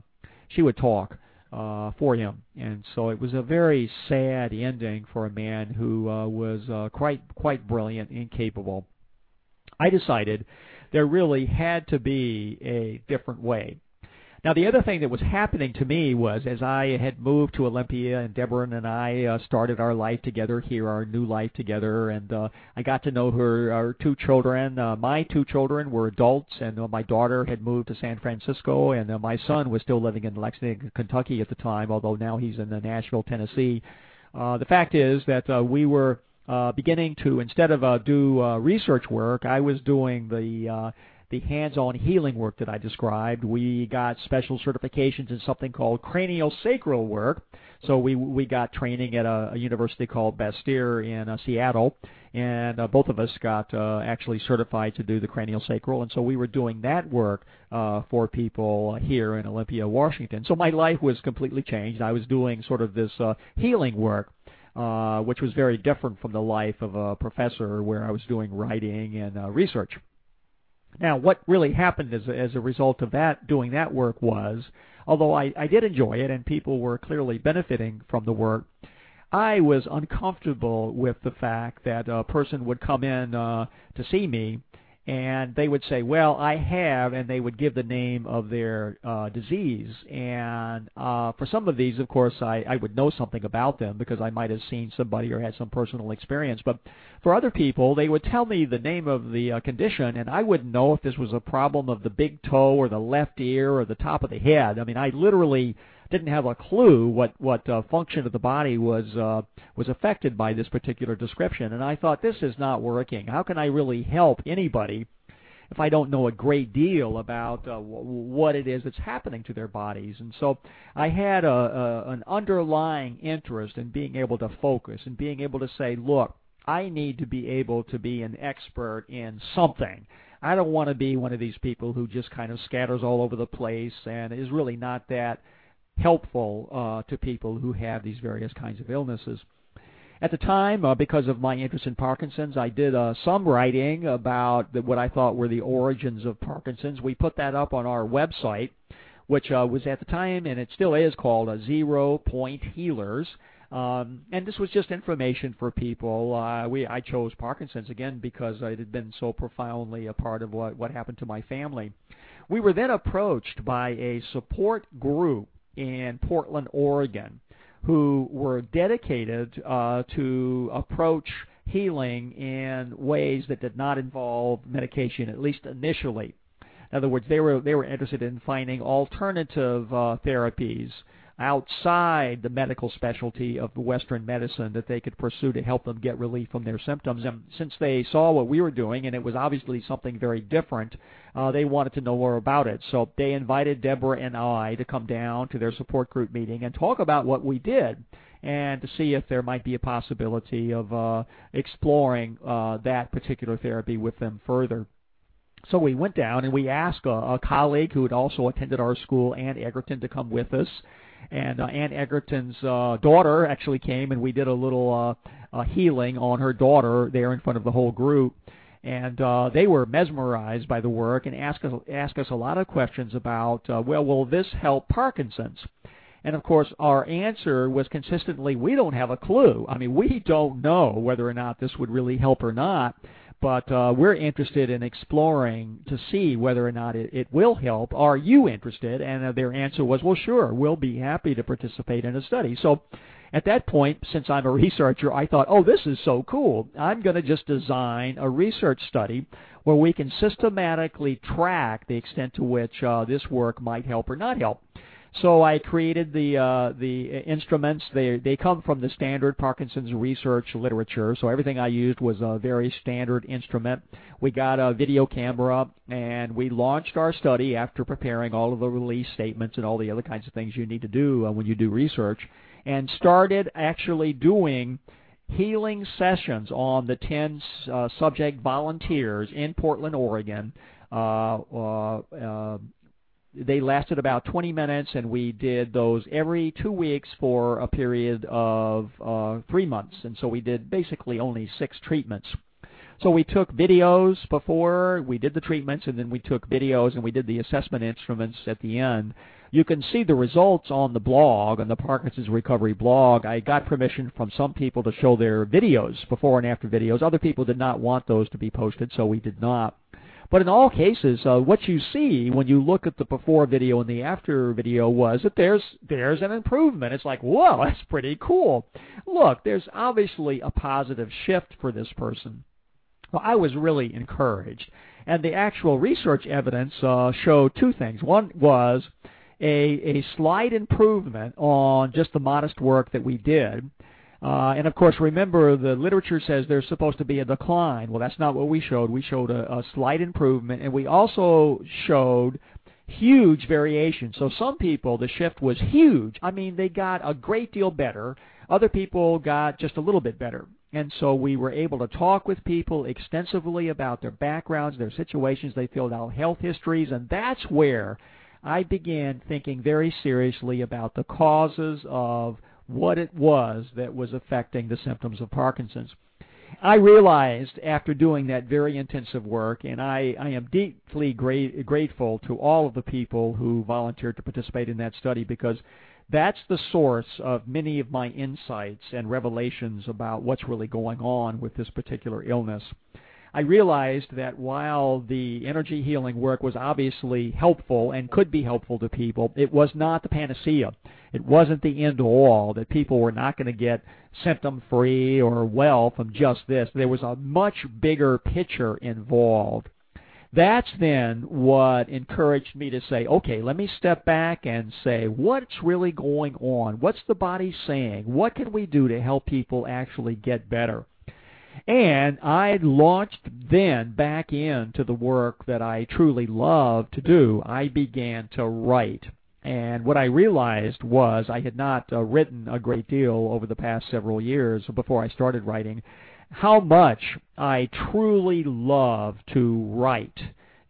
Speaker 2: she would talk uh, for him, and so it was a very sad ending for a man who uh, was uh, quite quite brilliant and capable. I decided there really had to be a different way. Now, the other thing that was happening to me was as I had moved to Olympia and Deborah and I uh, started our life together here, our new life together, and uh, I got to know her, our two children. Uh, my two children were adults, and uh, my daughter had moved to San Francisco, and uh, my son was still living in Lexington, Kentucky at the time, although now he's in uh, Nashville, Tennessee. Uh, the fact is that uh, we were uh, beginning to, instead of uh, do uh, research work, I was doing the uh, the hands-on healing work that I described. We got special certifications in something called cranial sacral work. So we we got training at a, a university called Bastyr in uh, Seattle, and uh, both of us got uh, actually certified to do the cranial sacral, and so we were doing that work uh, for people here in Olympia, Washington. So my life was completely changed. I was doing sort of this uh, healing work. Uh, which was very different from the life of a professor where I was doing writing and uh, research. Now, what really happened as a, as a result of that, doing that work was, although I, I did enjoy it and people were clearly benefiting from the work, I was uncomfortable with the fact that a person would come in uh, to see me and they would say, "Well, I have," and they would give the name of their uh, disease. And uh, for some of these, of course, I, I would know something about them because I might have seen somebody or had some personal experience. But for other people, they would tell me the name of the uh, condition, and I wouldn't know if this was a problem of the big toe or the left ear or the top of the head. I mean, I literally didn't have a clue what what uh, function of the body was uh, was affected by this particular description. And I thought this is not working. How can I really help anybody if I don't know a great deal about uh, w- what it is that's happening to their bodies? And so I had a, a an underlying interest in being able to focus and being able to say, look. I need to be able to be an expert in something. I don't want to be one of these people who just kind of scatters all over the place and is really not that helpful uh, to people who have these various kinds of illnesses. At the time, uh, because of my interest in Parkinson's, I did uh, some writing about the, what I thought were the origins of Parkinson's. We put that up on our website, which uh, was at the time, and it still is called a Zero Point Healers. Um, and this was just information for people. Uh, we I chose Parkinson's again because it had been so profoundly a part of what what happened to my family. We were then approached by a support group in Portland, Oregon, who were dedicated uh, to approach healing in ways that did not involve medication, at least initially. In other words, they were they were interested in finding alternative uh, therapies outside the medical specialty of Western medicine that they could pursue to help them get relief from their symptoms. And since they saw what we were doing, and it was obviously something very different, uh, they wanted to know more about it. So they invited Deborah and I to come down to their support group meeting and talk about what we did and to see if there might be a possibility of uh, exploring uh, that particular therapy with them further. So we went down and we asked a, a colleague who had also attended our school, Ann Egerton, to come with us and uh, Ann Egerton's uh, daughter actually came, and we did a little uh, uh, healing on her daughter there in front of the whole group. And uh, they were mesmerized by the work and asked us asked us a lot of questions about, uh, well, will this help Parkinson's? And of course, our answer was consistently, we don't have a clue. I mean, we don't know whether or not this would really help or not but uh, we're interested in exploring to see whether or not it, it will help. Are you interested? And uh, their answer was, well, sure, we'll be happy to participate in a study. So at that point, since I'm a researcher, I thought, oh, this is so cool. I'm going to just design a research study where we can systematically track the extent to which uh, this work might help or not help. So I created the uh, the instruments. They they come from the standard Parkinson's research literature. So everything I used was a very standard instrument. We got a video camera and we launched our study after preparing all of the release statements and all the other kinds of things you need to do uh, when you do research, and started actually doing healing sessions on the 10 uh, subject volunteers in Portland, Oregon. Uh, uh, uh they lasted about 20 minutes, and we did those every two weeks for a period of uh, three months. And so we did basically only six treatments. So we took videos before we did the treatments, and then we took videos and we did the assessment instruments at the end. You can see the results on the blog, on the Parkinson's Recovery blog. I got permission from some people to show their videos, before and after videos. Other people did not want those to be posted, so we did not. But in all cases, uh, what you see when you look at the before video and the after video was that there's there's an improvement. It's like, whoa, that's pretty cool. Look, there's obviously a positive shift for this person. Well, I was really encouraged, and the actual research evidence uh, showed two things. One was a a slight improvement on just the modest work that we did uh, and of course, remember the literature says there's supposed to be a decline. Well, that's not what we showed. We showed a, a slight improvement, and we also showed huge variation. So some people, the shift was huge. I mean, they got a great deal better. Other people got just a little bit better. And so we were able to talk with people extensively about their backgrounds, their situations. They filled out health histories, and that's where I began thinking very seriously about the causes of what it was that was affecting the symptoms of Parkinson's. I realized after doing that very intensive work, and I, I am deeply gra- grateful to all of the people who volunteered to participate in that study because That's the source of many of my insights and revelations about what's really going on with this particular illness. I realized that while the energy healing work was obviously helpful and could be helpful to people, it was not the panacea. It wasn't the end all, that people were not going to get symptom free or well from just this. There was a much bigger picture involved. That's then what encouraged me to say, okay, let me step back and say, what's really going on? What's the body saying? What can we do to help people actually get better? And I launched then back into the work that I truly love to do. I began to write. And what I realized was I had not uh, written a great deal over the past several years before I started writing how much I truly love to write.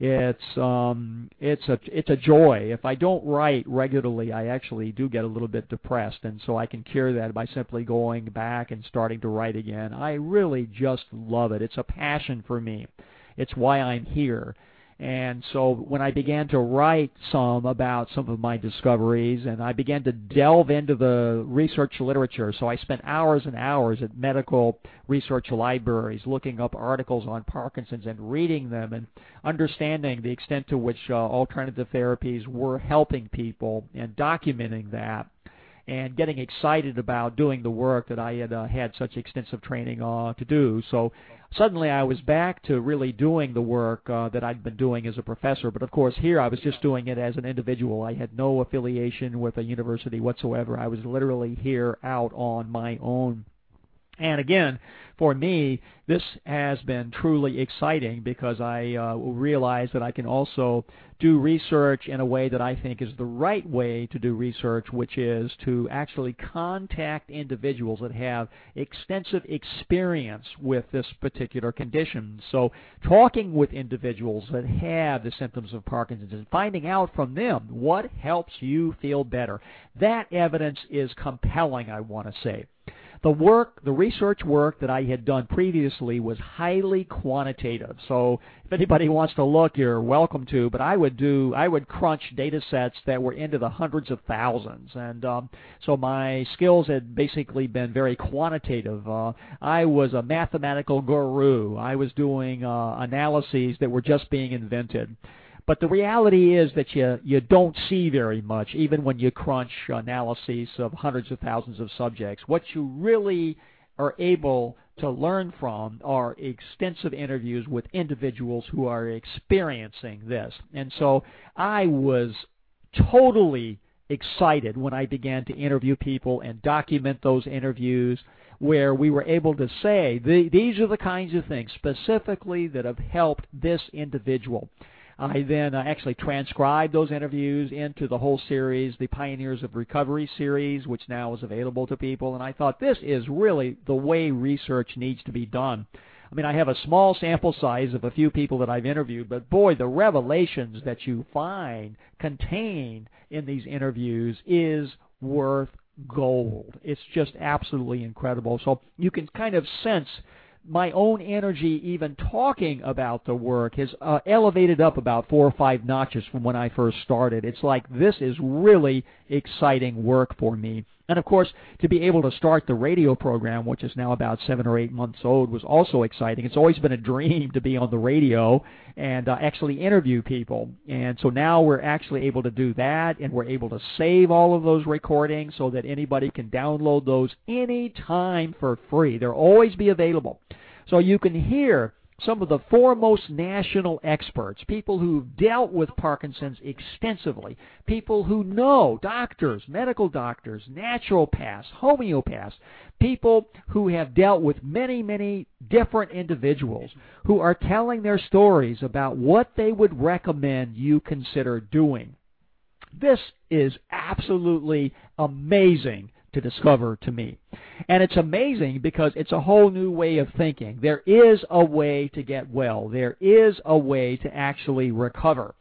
Speaker 2: It's um it's a it's a joy. If I don't write regularly, I actually do get a little bit depressed, and so I can cure that by simply going back and starting to write again. I really just love it. It's a passion for me. It's why I'm here. And so when I began to write some about some of my discoveries and I began to delve into the research literature, so I spent hours and hours at medical research libraries looking up articles on Parkinson's and reading them and understanding the extent to which uh, alternative therapies were helping people and documenting that and getting excited about doing the work that I had uh, had such extensive training uh, to do. So suddenly I was back to really doing the work uh, that I'd been doing as a professor. But of course, here I was just doing it as an individual. I had no affiliation with a university whatsoever. I was literally here out on my own. And again, for me, this has been truly exciting because I uh, realize that I can also do research in a way that I think is the right way to do research, which is to actually contact individuals that have extensive experience with this particular condition. So, talking with individuals that have the symptoms of Parkinson's and finding out from them what helps you feel better. That evidence is compelling, I want to say. The work, the research work that I had done previously was highly quantitative. So if anybody wants to look, you're welcome to. But I would do, I would crunch data sets that were into the hundreds of thousands, and um, so my skills had basically been very quantitative. Uh, I was a mathematical guru. I was doing uh, analyses that were just being invented. But the reality is that you, you don't see very much, even when you crunch analyses of hundreds of thousands of subjects. What you really are able to learn from are extensive interviews with individuals who are experiencing this. And so I was totally excited when I began to interview people and document those interviews where we were able to say these are the kinds of things specifically that have helped this individual. I then uh, actually transcribed those interviews into the whole series, the Pioneers of Recovery series, which now is available to people. And I thought this is really the way research needs to be done. I mean, I have a small sample size of a few people that I've interviewed, but boy, the revelations that you find contained in these interviews is worth gold. It's just absolutely incredible. So you can kind of sense my own energy even talking about the work has uh, elevated up about four or five notches from when I first started. It's like this is really exciting work for me. And of course, to be able to start the radio program, which is now about seven or eight months old, was also exciting. It's always been a dream to be on the radio and uh, actually interview people. And so now we're actually able to do that, and we're able to save all of those recordings so that anybody can download those anytime for free. They'll always be available. So you can hear some of the foremost national experts, people who've dealt with Parkinson's extensively, people who know, doctors, medical doctors, naturopaths, homeopaths, people who have dealt with many, many different individuals who are telling their stories about what they would recommend you consider doing. This is absolutely amazing to discover to me. And it's amazing because it's a whole new way of thinking. There is a way to get well. There is a way to actually recover.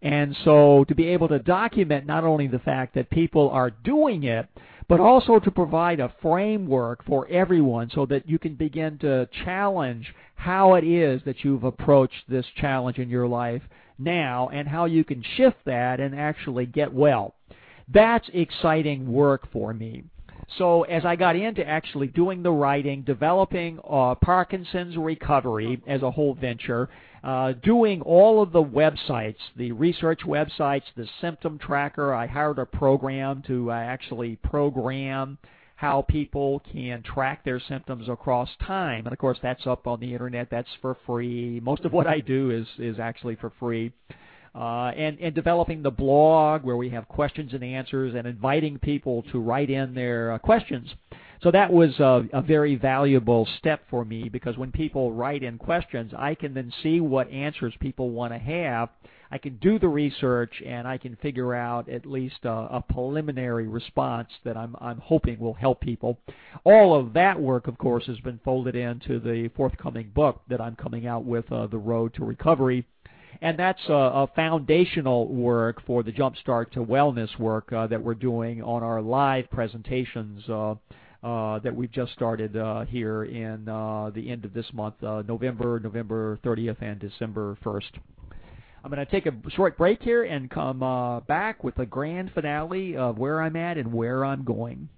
Speaker 2: And so to be able to document not only the fact that people are doing it, but also to provide a framework for everyone so that you can begin to challenge how it is that you've approached this challenge in your life now and how you can shift that and actually get well. That's exciting work for me. So as I got into actually doing the writing, developing uh, Parkinson's recovery as a whole venture, uh, doing all of the websites, the research websites, the symptom tracker, I hired a program to uh, actually program how people can track their symptoms across time. And of course, that's up on the internet. That's for free. Most of what I do is is actually for free uh, and, and developing the blog where we have questions and answers and inviting people to write in their uh, questions. So that was a, a very valuable step for me because when people write in questions, I can then see what answers people want to have. I can do the research and I can figure out at least a, a preliminary response that I'm, I'm hoping will help people. All of that work, of course, has been folded into the forthcoming book that I'm coming out with, uh, The Road to Recovery and that's a, a foundational work for the Jumpstart to Wellness work uh, that we're doing on our live presentations uh, uh, that we've just started uh, here in the end of this month, November, November 30th, and December 1st. I'm going to take a short break here and come back with a grand finale of where I'm at and where I'm going.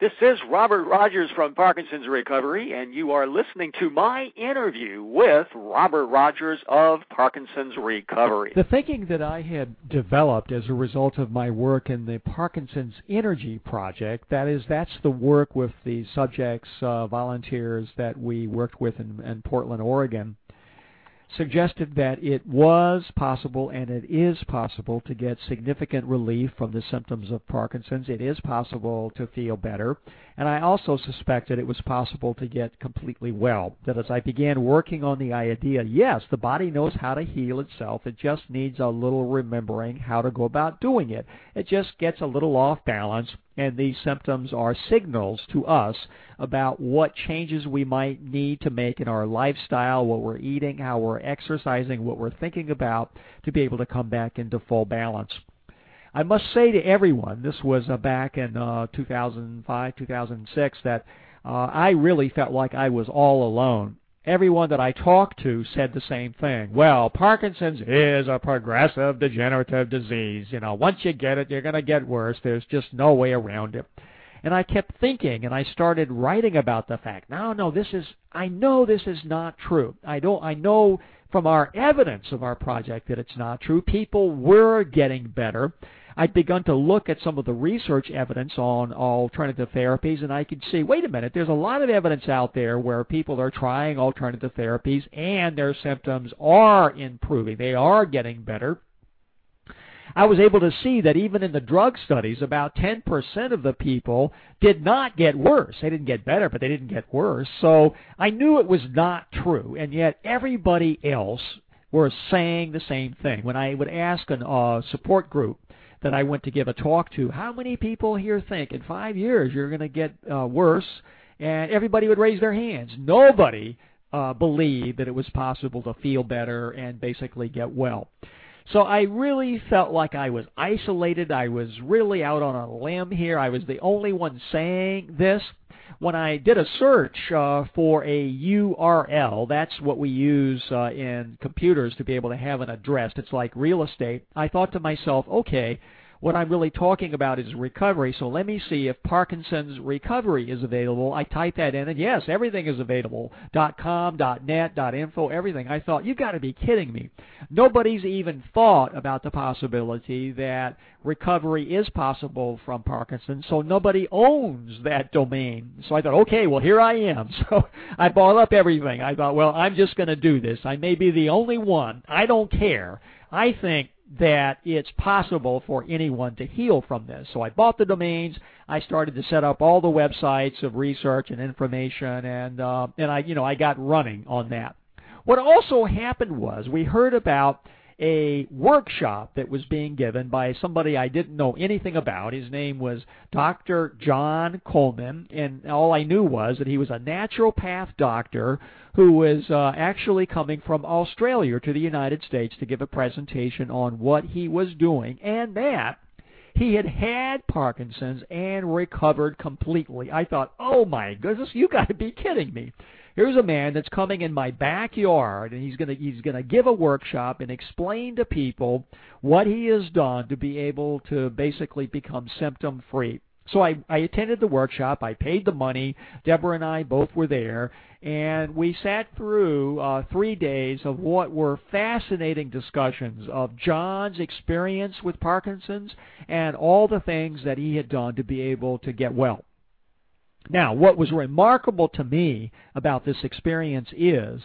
Speaker 3: This is Robert Rodgers from Parkinson's Recovery, and you are listening to my interview with Robert Rodgers of Parkinson's Recovery.
Speaker 2: The thinking that I had developed as a result of my work in the Parkinson's Energy Project, that is, that's the work with the subjects, uh, volunteers that we worked with in, in Portland, Oregon, suggested that it was possible and it is possible to get significant relief from the symptoms of Parkinson's. It is possible to feel better. And I also suspected it was possible to get completely well. That as I began working on the idea, yes, the body knows how to heal itself. It just needs a little remembering how to go about doing it. It just gets a little off balance and these symptoms are signals to us about what changes we might need to make in our lifestyle, what we're eating, how we're exercising, what we're thinking about to be able to come back into full balance. I must say to everyone, this was uh, back in uh, 2005, 2006, that uh, I really felt like I was all alone everyone that I talked to said the same thing. Well, Parkinson's is a progressive degenerative disease. You know, once you get it, you're going to get worse. There's just no way around it. And I kept thinking and I started writing about the fact. No, no, this is I know this is not true. I don't I know from our evidence of our project that it's not true. People were getting better. I'd begun to look at some of the research evidence on alternative therapies, and I could see, wait a minute, there's a lot of evidence out there where people are trying alternative therapies and their symptoms are improving. They are getting better. I was able to see that even in the drug studies, about 10% of the people did not get worse. They didn't get better, but they didn't get worse. So I knew it was not true, and yet everybody else were saying the same thing. When I would ask a uh, support group, that I went to give a talk to. How many people here think in five years you're going to get uh, worse? And everybody would raise their hands. Nobody uh, believed that it was possible to feel better and basically get well. So I really felt like I was isolated. I was really out on a limb here. I was the only one saying this when I did a search uh, for a URL, that's what we use uh, in computers to be able to have an address. It's like real estate. I thought to myself, okay, what I'm really talking about is recovery. So let me see if Parkinson's recovery is available. I type that in, and yes, everything is available. dot .com, dot .net, dot .info, everything. I thought, you got to be kidding me. Nobody's even thought about the possibility that recovery is possible from Parkinson's, so nobody owns that domain. So I thought, okay, well, here I am. So I bought up everything. I thought, well, I'm just going to do this. I may be the only one. I don't care. I think that it's possible for anyone to heal from this. So I bought the domains. I started to set up all the websites of research and information, and uh, and I you know I got running on that. What also happened was we heard about a workshop that was being given by somebody I didn't know anything about. His name was Dr. John Coleman, and all I knew was that he was a naturopath doctor who was uh, actually coming from Australia to the United States to give a presentation on what he was doing, and that he had had Parkinson's and recovered completely. I thought, oh my goodness, you got to be kidding me. Here's a man that's coming in my backyard and he's going to he's going to give a workshop and explain to people what he has done to be able to basically become symptom free. So I, I attended the workshop. I paid the money. Deborah and I both were there, and we sat through uh, three days of what were fascinating discussions of John's experience with Parkinson's and all the things that he had done to be able to get well. Now, what was remarkable to me about this experience is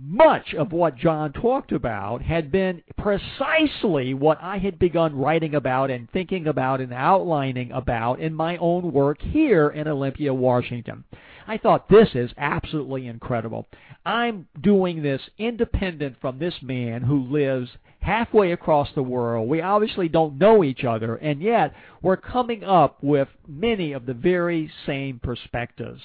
Speaker 2: much of what John talked about had been precisely what I had begun writing about and thinking about and outlining about in my own work here in Olympia, Washington. I thought this is absolutely incredible. I'm doing this independent from this man who lives halfway across the world. We obviously don't know each other, and yet we're coming up with many of the very same perspectives.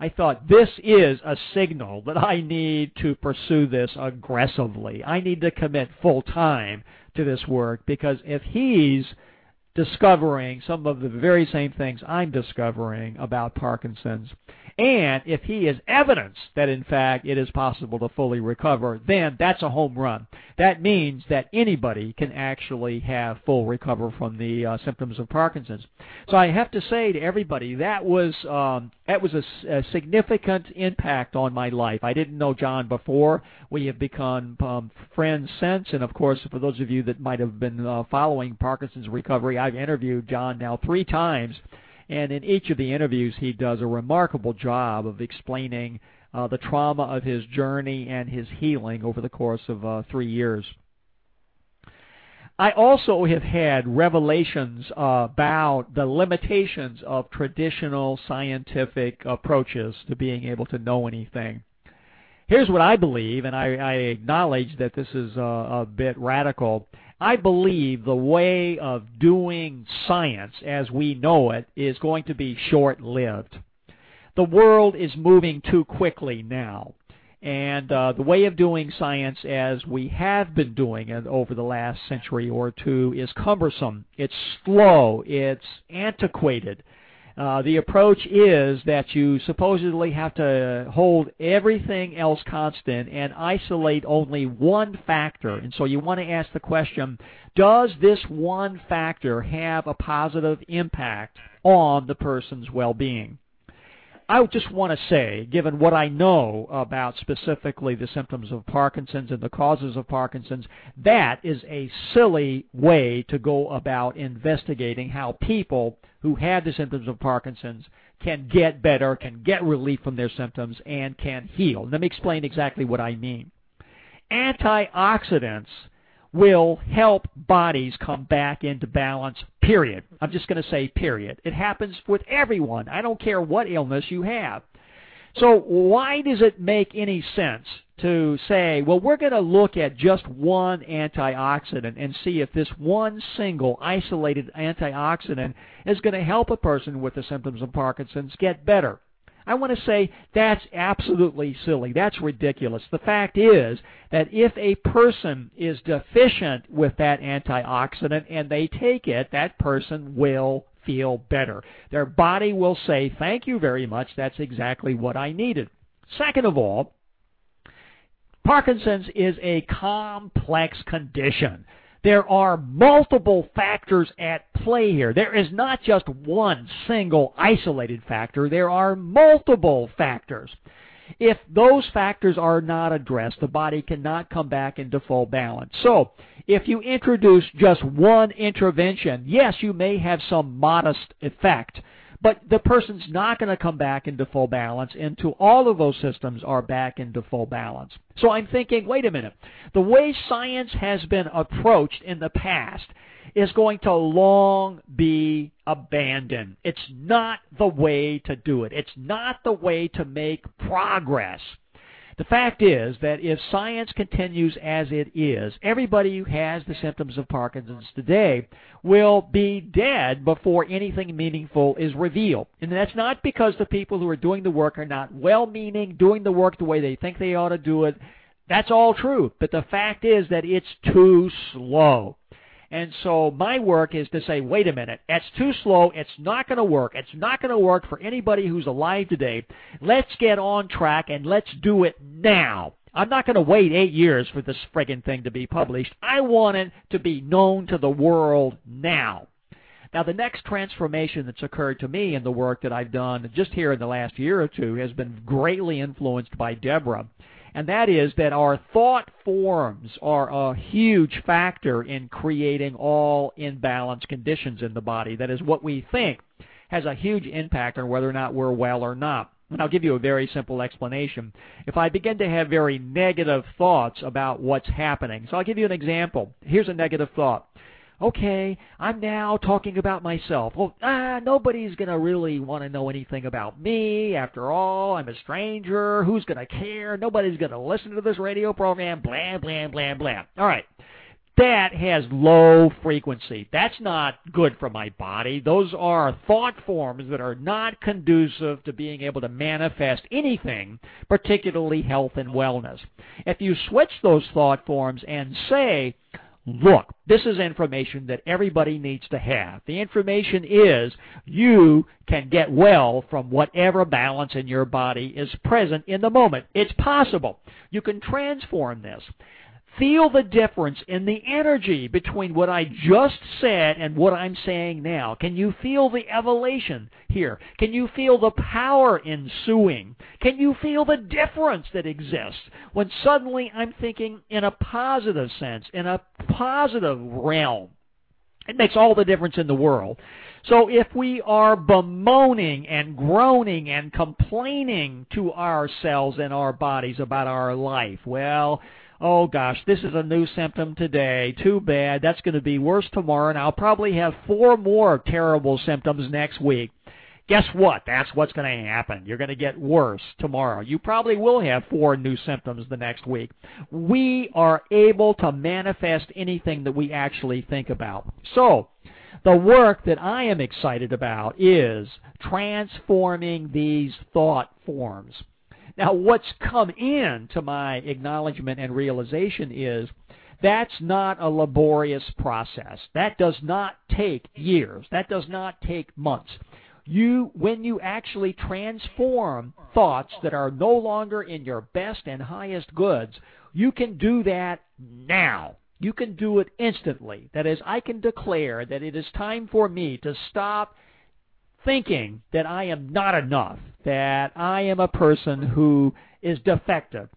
Speaker 2: I thought this is a signal that I need to pursue this aggressively. I need to commit full time to this work because if he's discovering some of the very same things I'm discovering about Parkinson's, and if he is evidence that in fact it is possible to fully recover, then that's a home run. That means that anybody can actually have full recover from the uh, symptoms of Parkinson's. So I have to say to everybody that was um, that was a, a significant impact on my life. I didn't know John before. We have become um, friends since, and of course, for those of you that might have been uh, following Parkinson's recovery, I've interviewed John now three times and in each of the interviews, he does a remarkable job of explaining uh, the trauma of his journey and his healing over the course of uh, three years. I also have had revelations uh, about the limitations of traditional scientific approaches to being able to know anything. Here's what I believe, and I, I acknowledge that this is a, a bit radical. I believe the way of doing science as we know it is going to be short lived. The world is moving too quickly now. And uh, the way of doing science as we have been doing it over the last century or two is cumbersome. It's slow. It's antiquated. Uh, the approach is that you supposedly have to hold everything else constant and isolate only one factor. And so you want to ask the question, does this one factor have a positive impact on the person's well-being? I just want to say, given what I know about specifically the symptoms of Parkinson's and the causes of Parkinson's, that is a silly way to go about investigating how people who have the symptoms of Parkinson's can get better, can get relief from their symptoms, and can heal. Let me explain exactly what I mean. Antioxidants will help bodies come back into balance, period. I'm just going to say period. It happens with everyone. I don't care what illness you have. So why does it make any sense to say, well, we're going to look at just one antioxidant and see if this one single isolated antioxidant is going to help a person with the symptoms of Parkinson's get better? I want to say that's absolutely silly. That's ridiculous. The fact is that if a person is deficient with that antioxidant and they take it, that person will feel better. Their body will say, thank you very much. That's exactly what I needed. Second of all, Parkinson's is a complex condition. There are multiple factors at play here. There is not just one single isolated factor. There are multiple factors. If those factors are not addressed, the body cannot come back into full balance. So, if you introduce just one intervention, yes, you may have some modest effect, but the person's not going to come back into full balance until all of those systems are back into full balance. So I'm thinking, wait a minute. The way science has been approached in the past is going to long be abandoned. It's not the way to do it. It's not the way to make progress. The fact is that if science continues as it is, everybody who has the symptoms of Parkinson's today will be dead before anything meaningful is revealed. And that's not because the people who are doing the work are not well meaning, doing the work the way they think they ought to do it. That's all true. But the fact is that it's too slow. And so my work is to say, wait a minute, it's too slow. It's not going to work. It's not going to work for anybody who's alive today. Let's get on track and let's do it now. I'm not going to wait eight years for this friggin' thing to be published. I want it to be known to the world now. Now, the next transformation that's occurred to me in the work that I've done just here in the last year or two has been greatly influenced by Deborah and that is that our thought forms are a huge factor in creating all imbalanced conditions in the body. That is, what we think has a huge impact on whether or not we're well or not. And I'll give you a very simple explanation. If I begin to have very negative thoughts about what's happening, so I'll give you an example. Here's a negative thought okay, I'm now talking about myself. Well, ah, nobody's going to really want to know anything about me. After all, I'm a stranger. Who's going to care? Nobody's going to listen to this radio program. Blah, blah, blah, blah. All right. That has low frequency. That's not good for my body. Those are thought forms that are not conducive to being able to manifest anything, particularly health and wellness. If you switch those thought forms and say, look, this is information that everybody needs to have. The information is you can get well from whatever balance in your body is present in the moment. It's possible. You can transform this. Feel the difference in the energy between what I just said and what I'm saying now. Can you feel the elevation here? Can you feel the power ensuing? Can you feel the difference that exists when suddenly I'm thinking in a positive sense, in a positive realm? It makes all the difference in the world. So if we are bemoaning and groaning and complaining to ourselves and our bodies about our life, well, oh gosh, this is a new symptom today. Too bad. That's going to be worse tomorrow, and I'll probably have four more terrible symptoms next week. Guess what? That's what's going to happen. You're going to get worse tomorrow. You probably will have four new symptoms the next week. We are able to manifest anything that we actually think about. So, the work that I am excited about is transforming these thought forms. Now, what's come in to my acknowledgement and realization is that's not a laborious process. That does not take years. That does not take months. You, when you actually transform thoughts that are no longer in your best and highest goods, you can do that now. You can do it instantly. That is, I can declare that it is time for me to stop thinking that I am not enough, that I am a person who is defective,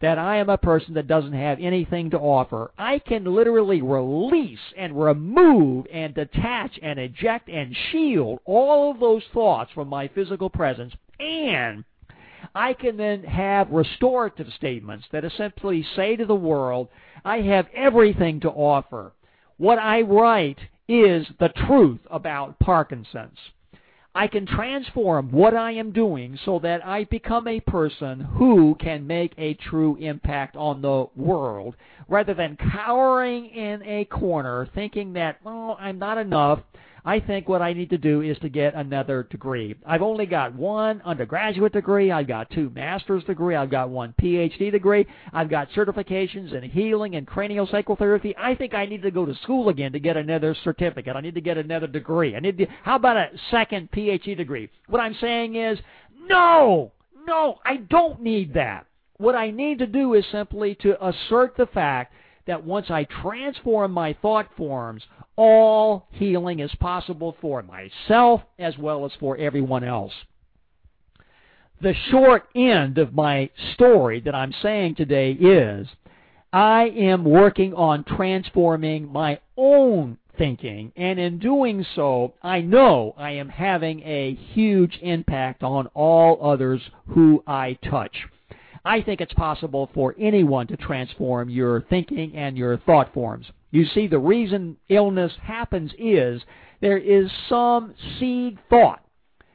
Speaker 2: that I am a person that doesn't have anything to offer. I can literally release and remove and detach and eject and shield all of those thoughts from my physical presence and I can then have restorative statements that essentially say to the world, I have everything to offer. What I write is the truth about Parkinson's. I can transform what I am doing so that I become a person who can make a true impact on the world rather than cowering in a corner thinking that, oh, I'm not enough. I think what I need to do is to get another degree. I've only got one undergraduate degree. I've got two master's degree. I've got one PhD degree. I've got certifications in healing and cranial sacral therapy. I think I need to go to school again to get another certificate. I need to get another degree. I need to, how about a second PhD degree? What I'm saying is, no, no, I don't need that. What I need to do is simply to assert the fact that once I transform my thought forms, all healing is possible for myself as well as for everyone else. The short end of my story that I'm saying today is I am working on transforming my own thinking, and in doing so, I know I am having a huge impact on all others who I touch. I think it's possible for anyone to transform your thinking and your thought forms. You see, the reason illness happens is there is some seed thought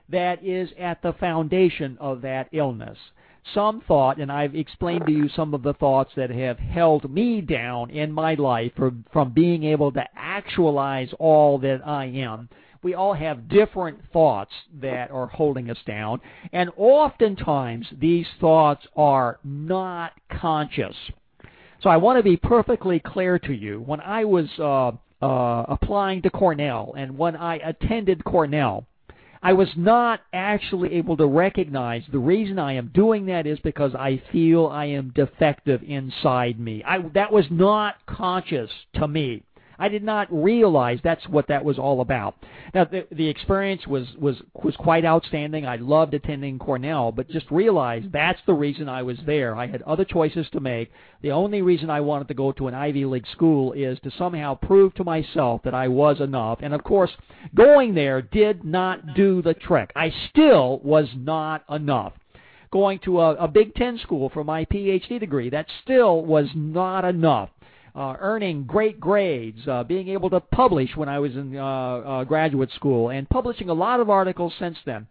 Speaker 2: that is at the foundation of that illness. Some thought, and I've explained to you some of the thoughts that have held me down in my life from, from being able to actualize all that I am we all have different thoughts that are holding us down, and oftentimes these thoughts are not conscious. So I want to be perfectly clear to you. When I was uh, uh, applying to Cornell and when I attended Cornell, I was not actually able to recognize the reason I am doing that is because I feel I am defective inside me. I, that was not conscious to me. I did not realize that's what that was all about. Now, the, the experience was, was, was quite outstanding. I loved attending Cornell, but just realized that's the reason I was there. I had other choices to make. The only reason I wanted to go to an Ivy League school is to somehow prove to myself that I was enough. And of course, going there did not do the trick. I still was not enough going to a, a Big Ten school for my PhD degree. That still was not enough uh, earning great grades, uh, being able to publish when I was in uh, uh, graduate school, and publishing a lot of articles since then.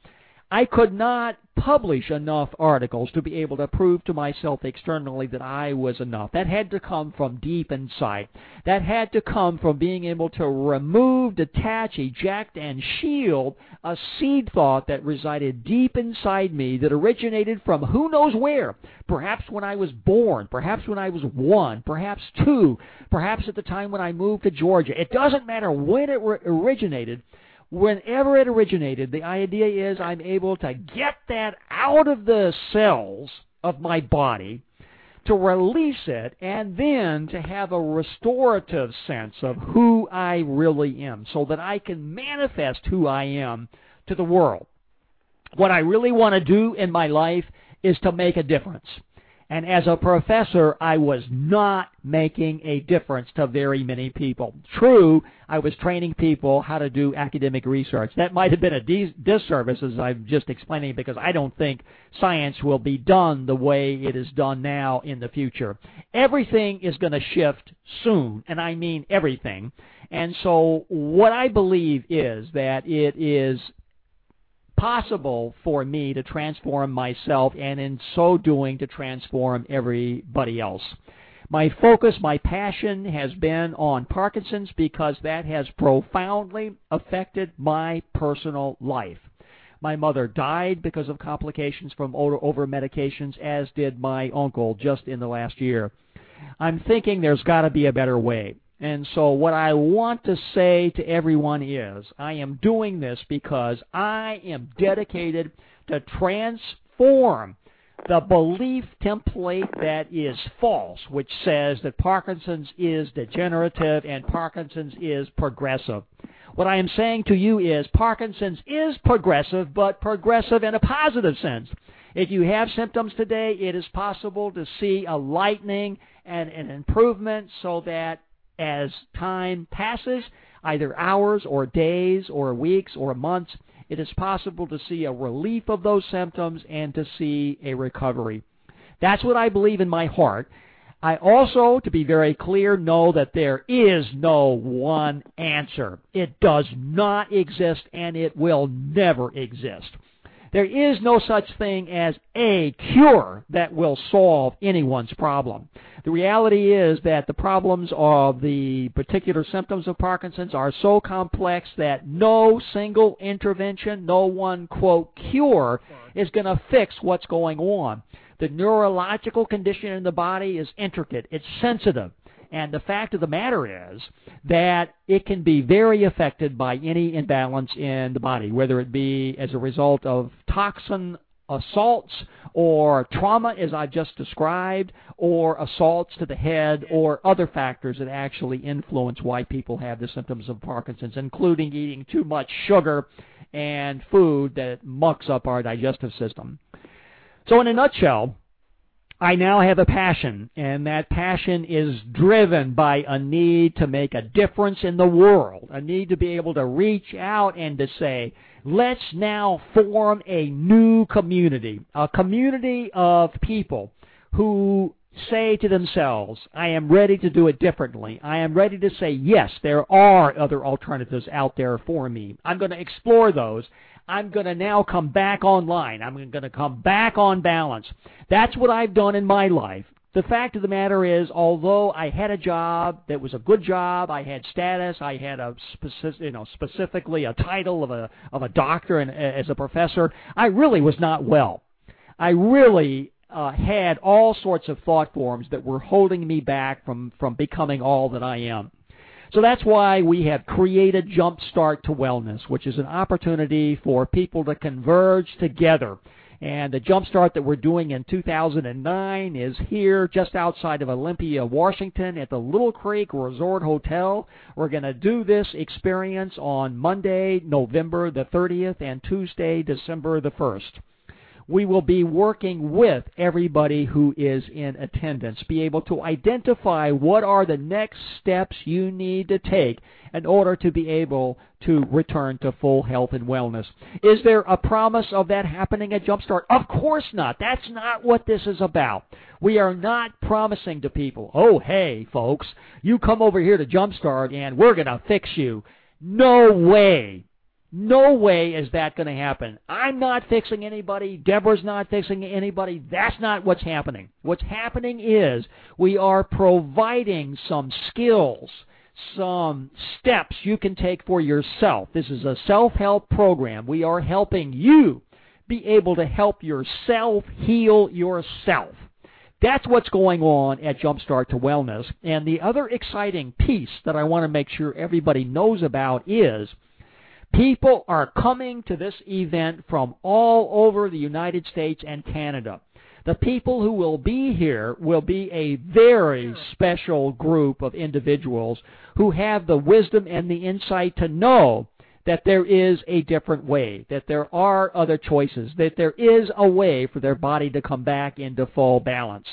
Speaker 2: I could not publish enough articles to be able to prove to myself externally that I was enough. That had to come from deep inside. That had to come from being able to remove, detach, eject, and shield a seed thought that resided deep inside me that originated from who knows where. Perhaps when I was born, perhaps when I was one, perhaps two, perhaps at the time when I moved to Georgia. It doesn't matter when it originated whenever it originated, the idea is I'm able to get that out of the cells of my body, to release it, and then to have a restorative sense of who I really am so that I can manifest who I am to the world. What I really want to do in my life is to make a difference. And as a professor, I was not making a difference to very many people. True, I was training people how to do academic research. That might have been a disservice, as I'm just explaining, because I don't think science will be done the way it is done now in the future. Everything is going to shift soon, and I mean everything. And so what I believe is that it is possible for me to transform myself and in so doing to transform everybody else. My focus, my passion has been on Parkinson's because that has profoundly affected my personal life. My mother died because of complications from over medications, as did my uncle just in the last year. I'm thinking there's got to be a better way. And so what I want to say to everyone is, I am doing this because I am dedicated to transform the belief template that is false, which says that Parkinson's is degenerative and Parkinson's is progressive. What I am saying to you is Parkinson's is progressive, but progressive in a positive sense. If you have symptoms today, it is possible to see a lightening and an improvement so that as time passes, either hours or days or weeks or months, it is possible to see a relief of those symptoms and to see a recovery. That's what I believe in my heart. I also, to be very clear, know that there is no one answer. It does not exist and it will never exist. There is no such thing as a cure that will solve anyone's problem. The reality is that the problems of the particular symptoms of Parkinson's are so complex that no single intervention, no one, quote, cure is going to fix what's going on. The neurological condition in the body is intricate. It's sensitive. And the fact of the matter is that it can be very affected by any imbalance in the body, whether it be as a result of toxin assaults or trauma, as I just described, or assaults to the head, or other factors that actually influence why people have the symptoms of Parkinson's, including eating too much sugar and food that mucks up our digestive system. So, in a nutshell, I now have a passion, and that passion is driven by a need to make a difference in the world, a need to be able to reach out and to say, let's now form a new community, a community of people who say to themselves, I am ready to do it differently. I am ready to say, yes, there are other alternatives out there for me. I'm going to explore those. I'm going to now come back online. I'm going to come back on balance. That's what I've done in my life. The fact of the matter is, although I had a job that was a good job, I had status, I had a specific, you know, specifically a title of a of a doctor and as a professor, I really was not well. I really uh, had all sorts of thought forms that were holding me back from from becoming all that I am. So that's why we have created Jumpstart to Wellness, which is an opportunity for people to converge together. And the Jumpstart that we're doing in 2009 is here just outside of Olympia, Washington at the Little Creek Resort Hotel. We're going to do this experience on Monday, November the 30th and Tuesday, December the 1st we will be working with everybody who is in attendance, be able to identify what are the next steps you need to take in order to be able to return to full health and wellness. Is there a promise of that happening at Jumpstart? Of course not. That's not what this is about. We are not promising to people, oh, hey, folks, you come over here to Jumpstart and we're going to fix you. No way. No way is that going to happen. I'm not fixing anybody. Deborah's not fixing anybody. That's not what's happening. What's happening is we are providing some skills, some steps you can take for yourself. This is a self-help program. We are helping you be able to help yourself heal yourself. That's what's going on at Jumpstart to Wellness. And the other exciting piece that I want to make sure everybody knows about is People are coming to this event from all over the United States and Canada. The people who will be here will be a very special group of individuals who have the wisdom and the insight to know that there is a different way, that there are other choices, that there is a way for their body to come back into full balance.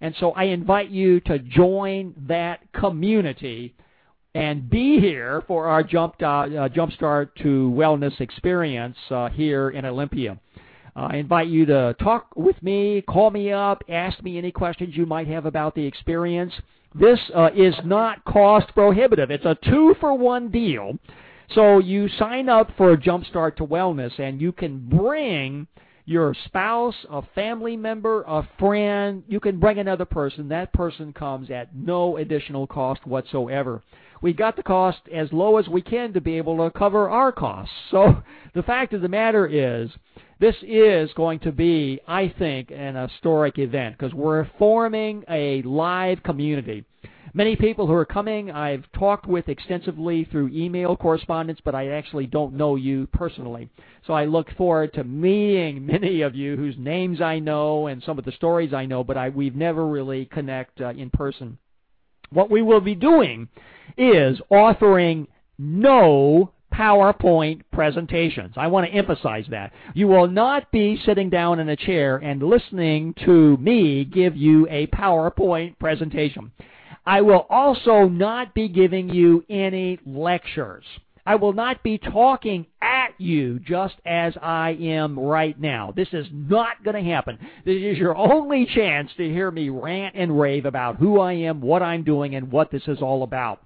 Speaker 2: And so I invite you to join that community and be here for our Jump, uh, uh, Jumpstart to Wellness experience uh, here in Olympia. Uh, I invite you to talk with me, call me up, ask me any questions you might have about the experience. This uh, is not cost prohibitive. It's a two for one deal. So you sign up for a Jumpstart to Wellness and you can bring your spouse, a family member, a friend. You can bring another person. That person comes at no additional cost whatsoever we got the cost as low as we can to be able to cover our costs. So the fact of the matter is, this is going to be, I think, an historic event because we're forming a live community. Many people who are coming, I've talked with extensively through email correspondence, but I actually don't know you personally. So I look forward to meeting many of you whose names I know and some of the stories I know, but I, we've never really connect uh, in person. What we will be doing is offering no PowerPoint presentations. I want to emphasize that. You will not be sitting down in a chair and listening to me give you a PowerPoint presentation. I will also not be giving you any lectures. I will not be talking at you just as I am right now. This is not going to happen. This is your only chance to hear me rant and rave about who I am, what I'm doing, and what this is all about.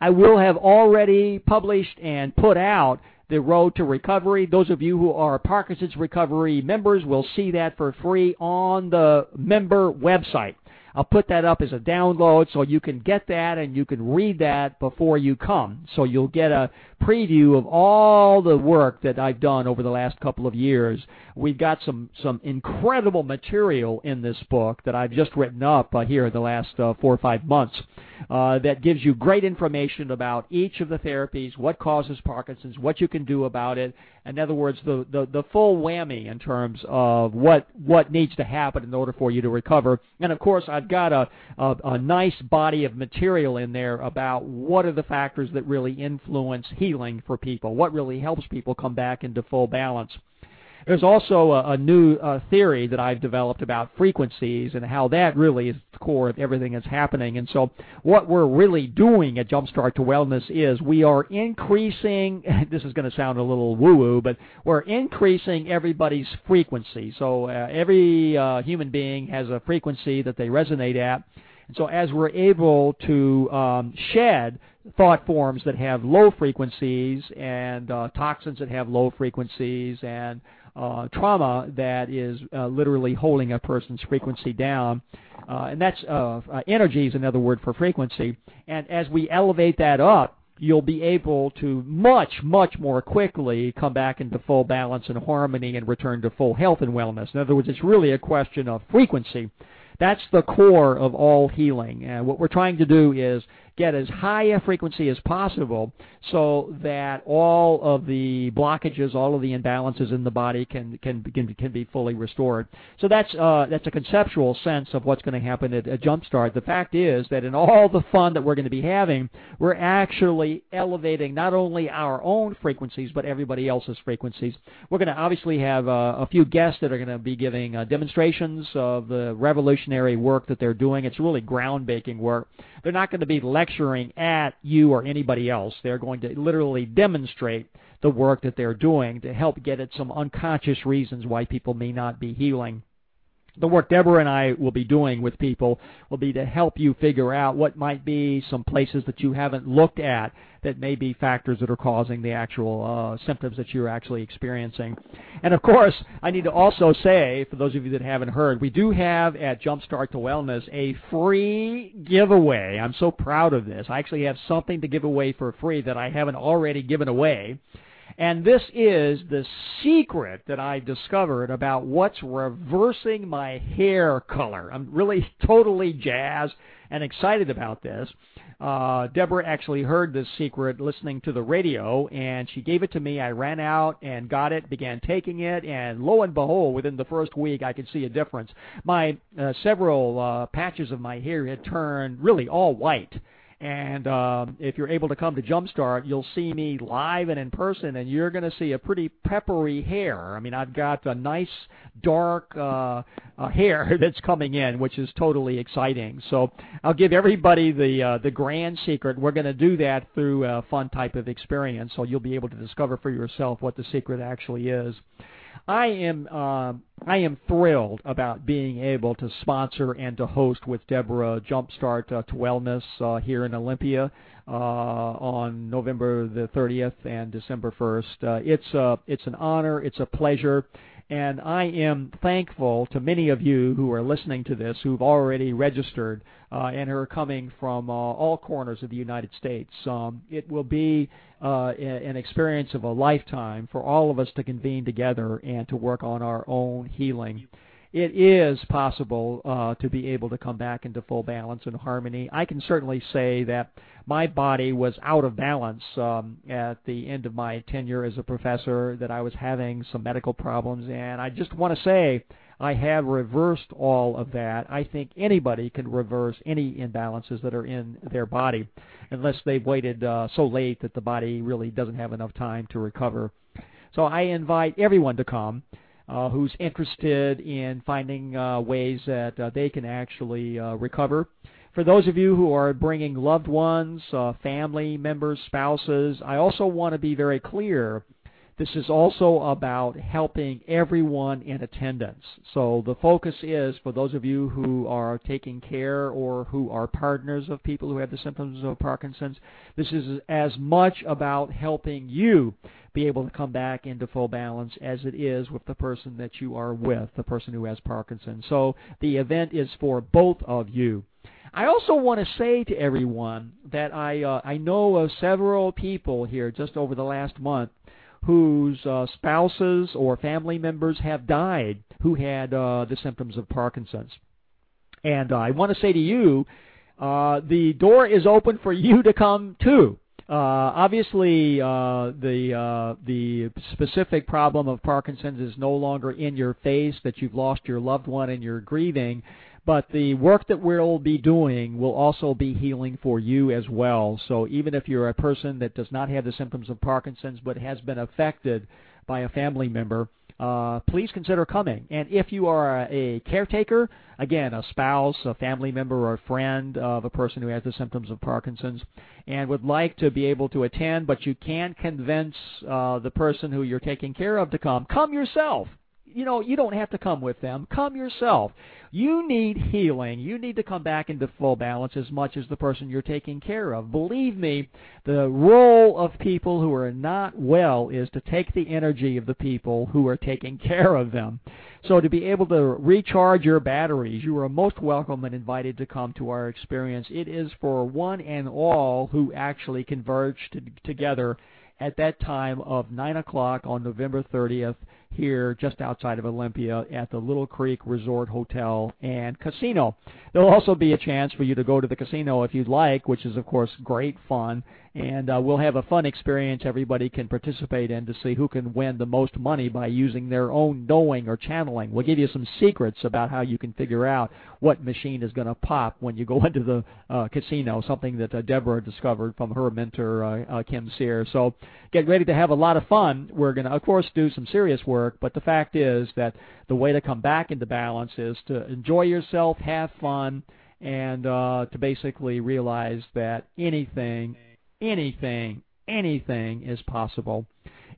Speaker 2: I will have already published and put out the road to recovery. Those of you who are Parkinson's recovery members will see that for free on the member website. I'll put that up as a download so you can get that and you can read that before you come. So you'll get a preview of all the work that I've done over the last couple of years. We've got some some incredible material in this book that I've just written up uh, here in the last uh, four or five months uh, that gives you great information about each of the therapies, what causes Parkinson's, what you can do about it. In other words, the, the, the full whammy in terms of what what needs to happen in order for you to recover. And of course, I've got a, a, a nice body of material in there about what are the factors that really influence healing for people, what really helps people come back into full balance. There's also a, a new uh, theory that I've developed about frequencies and how that really is the core of everything that's happening. And so what we're really doing at Jumpstart to Wellness is we are increasing, this is going to sound a little woo-woo, but we're increasing everybody's frequency. So uh, every uh, human being has a frequency that they resonate at. And so as we're able to um, shed thought forms that have low frequencies and uh, toxins that have low frequencies and uh, trauma that is uh, literally holding a person's frequency down. Uh, and that's uh, uh, energy is another word for frequency. And as we elevate that up, you'll be able to much, much more quickly come back into full balance and harmony and return to full health and wellness. In other words, it's really a question of frequency. That's the core of all healing. And what we're trying to do is get as high a frequency as possible so that all of the blockages, all of the imbalances in the body can can can, can be fully restored. So that's uh, that's a conceptual sense of what's going to happen at a Jumpstart. The fact is that in all the fun that we're going to be having, we're actually elevating not only our own frequencies but everybody else's frequencies. We're going to obviously have uh, a few guests that are going to be giving uh, demonstrations of the revolutionary work that they're doing. It's really groundbreaking work. They're not going to be lecturing at you or anybody else. They're going to literally demonstrate the work that they're doing to help get at some unconscious reasons why people may not be healing the work Deborah and I will be doing with people will be to help you figure out what might be some places that you haven't looked at that may be factors that are causing the actual uh, symptoms that you're actually experiencing. And of course, I need to also say, for those of you that haven't heard, we do have at Jumpstart to Wellness a free giveaway. I'm so proud of this. I actually have something to give away for free that I haven't already given away. And this is the secret that I discovered about what's reversing my hair color. I'm really totally jazzed and excited about this. Uh, Deborah actually heard this secret listening to the radio, and she gave it to me. I ran out and got it, began taking it, and lo and behold, within the first week, I could see a difference. My uh, several uh, patches of my hair had turned really all white and um, if you're able to come to Jumpstart, you'll see me live and in person, and you're going to see a pretty peppery hair. I mean, I've got a nice dark uh, uh, hair that's coming in, which is totally exciting. So I'll give everybody the uh, the grand secret. We're going to do that through a fun type of experience, so you'll be able to discover for yourself what the secret actually is. I am uh, I am thrilled about being able to sponsor and to host with Deborah Jumpstart uh, to Wellness uh, here in Olympia uh, on November the 30th and December 1st. Uh, it's uh, it's an honor, it's a pleasure, and I am thankful to many of you who are listening to this who've already registered uh, and who are coming from uh, all corners of the United States. Um, it will be uh, an experience of a lifetime for all of us to convene together and to work on our own healing it is possible uh, to be able to come back into full balance and harmony. I can certainly say that my body was out of balance um, at the end of my tenure as a professor, that I was having some medical problems, and I just want to say I have reversed all of that. I think anybody can reverse any imbalances that are in their body unless they've waited uh, so late that the body really doesn't have enough time to recover. So I invite everyone to come uh, who's interested in finding uh, ways that uh, they can actually uh, recover. For those of you who are bringing loved ones, uh, family members, spouses, I also want to be very clear. This is also about helping everyone in attendance. So the focus is for those of you who are taking care or who are partners of people who have the symptoms of Parkinson's, this is as much about helping you be able to come back into full balance as it is with the person that you are with, the person who has Parkinson's. So the event is for both of you. I also want to say to everyone that I uh, I know of several people here just over the last month whose uh, spouses or family members have died who had uh, the symptoms of Parkinson's. And uh, I want to say to you, uh, the door is open for you to come too. Uh, obviously, uh, the uh, the specific problem of Parkinson's is no longer in your face that you've lost your loved one and you're grieving, but the work that we'll be doing will also be healing for you as well. So even if you're a person that does not have the symptoms of Parkinson's but has been affected by a family member, uh, please consider coming. And if you are a, caretaker, again, a spouse, a family member, or a friend of a person who has the symptoms of Parkinson's, and would like to be able to attend, but you can't convince uh, the person who you're taking care of to come, come yourself you know, you don't have to come with them. Come yourself. You need healing. You need to come back into full balance as much as the person you're taking care of. Believe me, the role of people who are not well is to take the energy of the people who are taking care of them. So to be able to recharge your batteries, you are most welcome and invited to come to our experience. It is for one and all who actually converge to, together at that time of 9 o'clock on November 30th here just outside of Olympia at the Little Creek Resort Hotel and Casino. There'll also be a chance for you to go to the casino if you'd like, which is of course great fun and uh, we'll have a fun experience everybody can participate in to see who can win the most money by using their own knowing or channeling. We'll give you some secrets about how you can figure out what machine is going to pop when you go into the uh, casino, something that uh, Deborah discovered from her mentor, uh, uh, Kim Sear. So get ready to have a lot of fun. We're going to, of course, do some serious work, but the fact is that the way to come back into balance is to enjoy yourself, have fun, and uh, to basically realize that anything anything, anything is possible.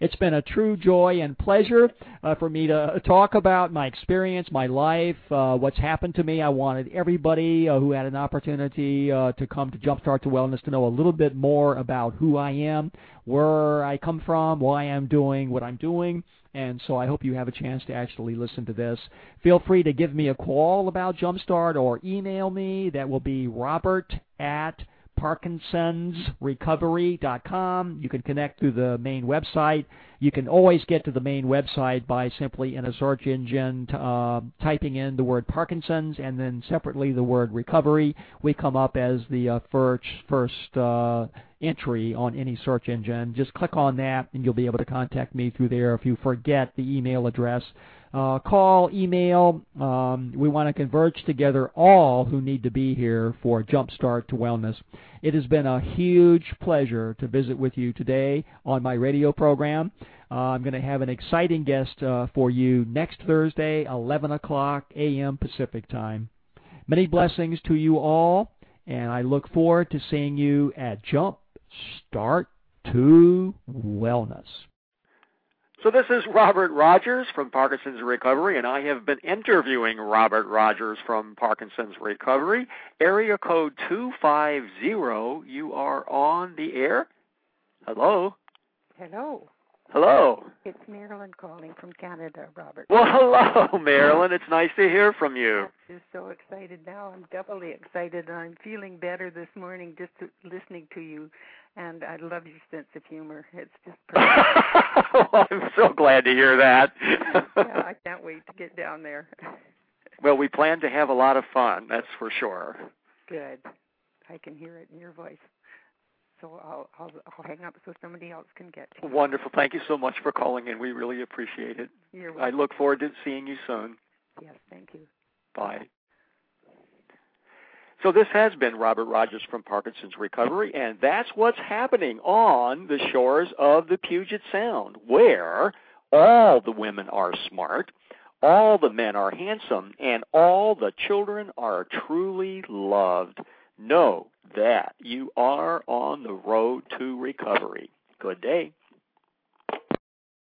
Speaker 2: It's been a true joy and pleasure uh, for me to talk about my experience, my life, uh, what's happened to me. I wanted everybody uh, who had an opportunity uh, to come to Jumpstart to Wellness to know a little bit more about who I am, where I come from, why I'm doing what I'm doing. And so I hope you have a chance to actually listen to this. Feel free to give me a call about Jumpstart or email me. That will be robert at parkinsonsrecovery.com. You can connect through the main website. You can always get to the main website by simply in a search engine uh, typing in the word Parkinson's and then separately the word recovery. We come up as the uh, first first uh, entry on any search engine. Just click on that and you'll be able to contact me through there if you forget the email address uh, call, email. Um, we want to converge together all who need to be here for Jumpstart to Wellness. It has been a huge pleasure to visit with you today on my radio program. Uh, I'm going to have an exciting guest uh, for you next Thursday, 11 o'clock a.m. Pacific time. Many blessings to you all, and I look forward to seeing you at Jumpstart to Wellness.
Speaker 3: So this is Robert Rodgers from Parkinson's Recovery, and I have been interviewing Robert Rodgers from Parkinson's Recovery. Area code 250, you are on the air. Hello.
Speaker 4: Hello.
Speaker 3: Hello.
Speaker 4: It's Marilyn calling from Canada, Robert.
Speaker 3: Well, hello, Marilyn. It's nice to hear from you.
Speaker 4: I'm just so excited now. I'm doubly excited. I'm feeling better this morning just to, listening to you and I love your sense of humor. It's just perfect.
Speaker 3: well, I'm so glad to hear that.
Speaker 4: yeah, I can't wait to get down there.
Speaker 3: well, we plan to have a lot of fun, that's for sure.
Speaker 4: Good. I can hear it in your voice. So I'll I'll, I'll hang up so somebody else can get to.
Speaker 3: Wonderful. Thank you so much for calling in. We really appreciate it.
Speaker 4: You're welcome.
Speaker 3: I look forward to seeing you soon.
Speaker 4: Yes, thank you.
Speaker 3: Bye. So this has been Robert Rodgers from Parkinson's Recovery, and that's what's happening on the shores of the Puget Sound, where all the women are smart, all the men are handsome, and all the children are truly loved. Know that you are on the road to recovery. Good day.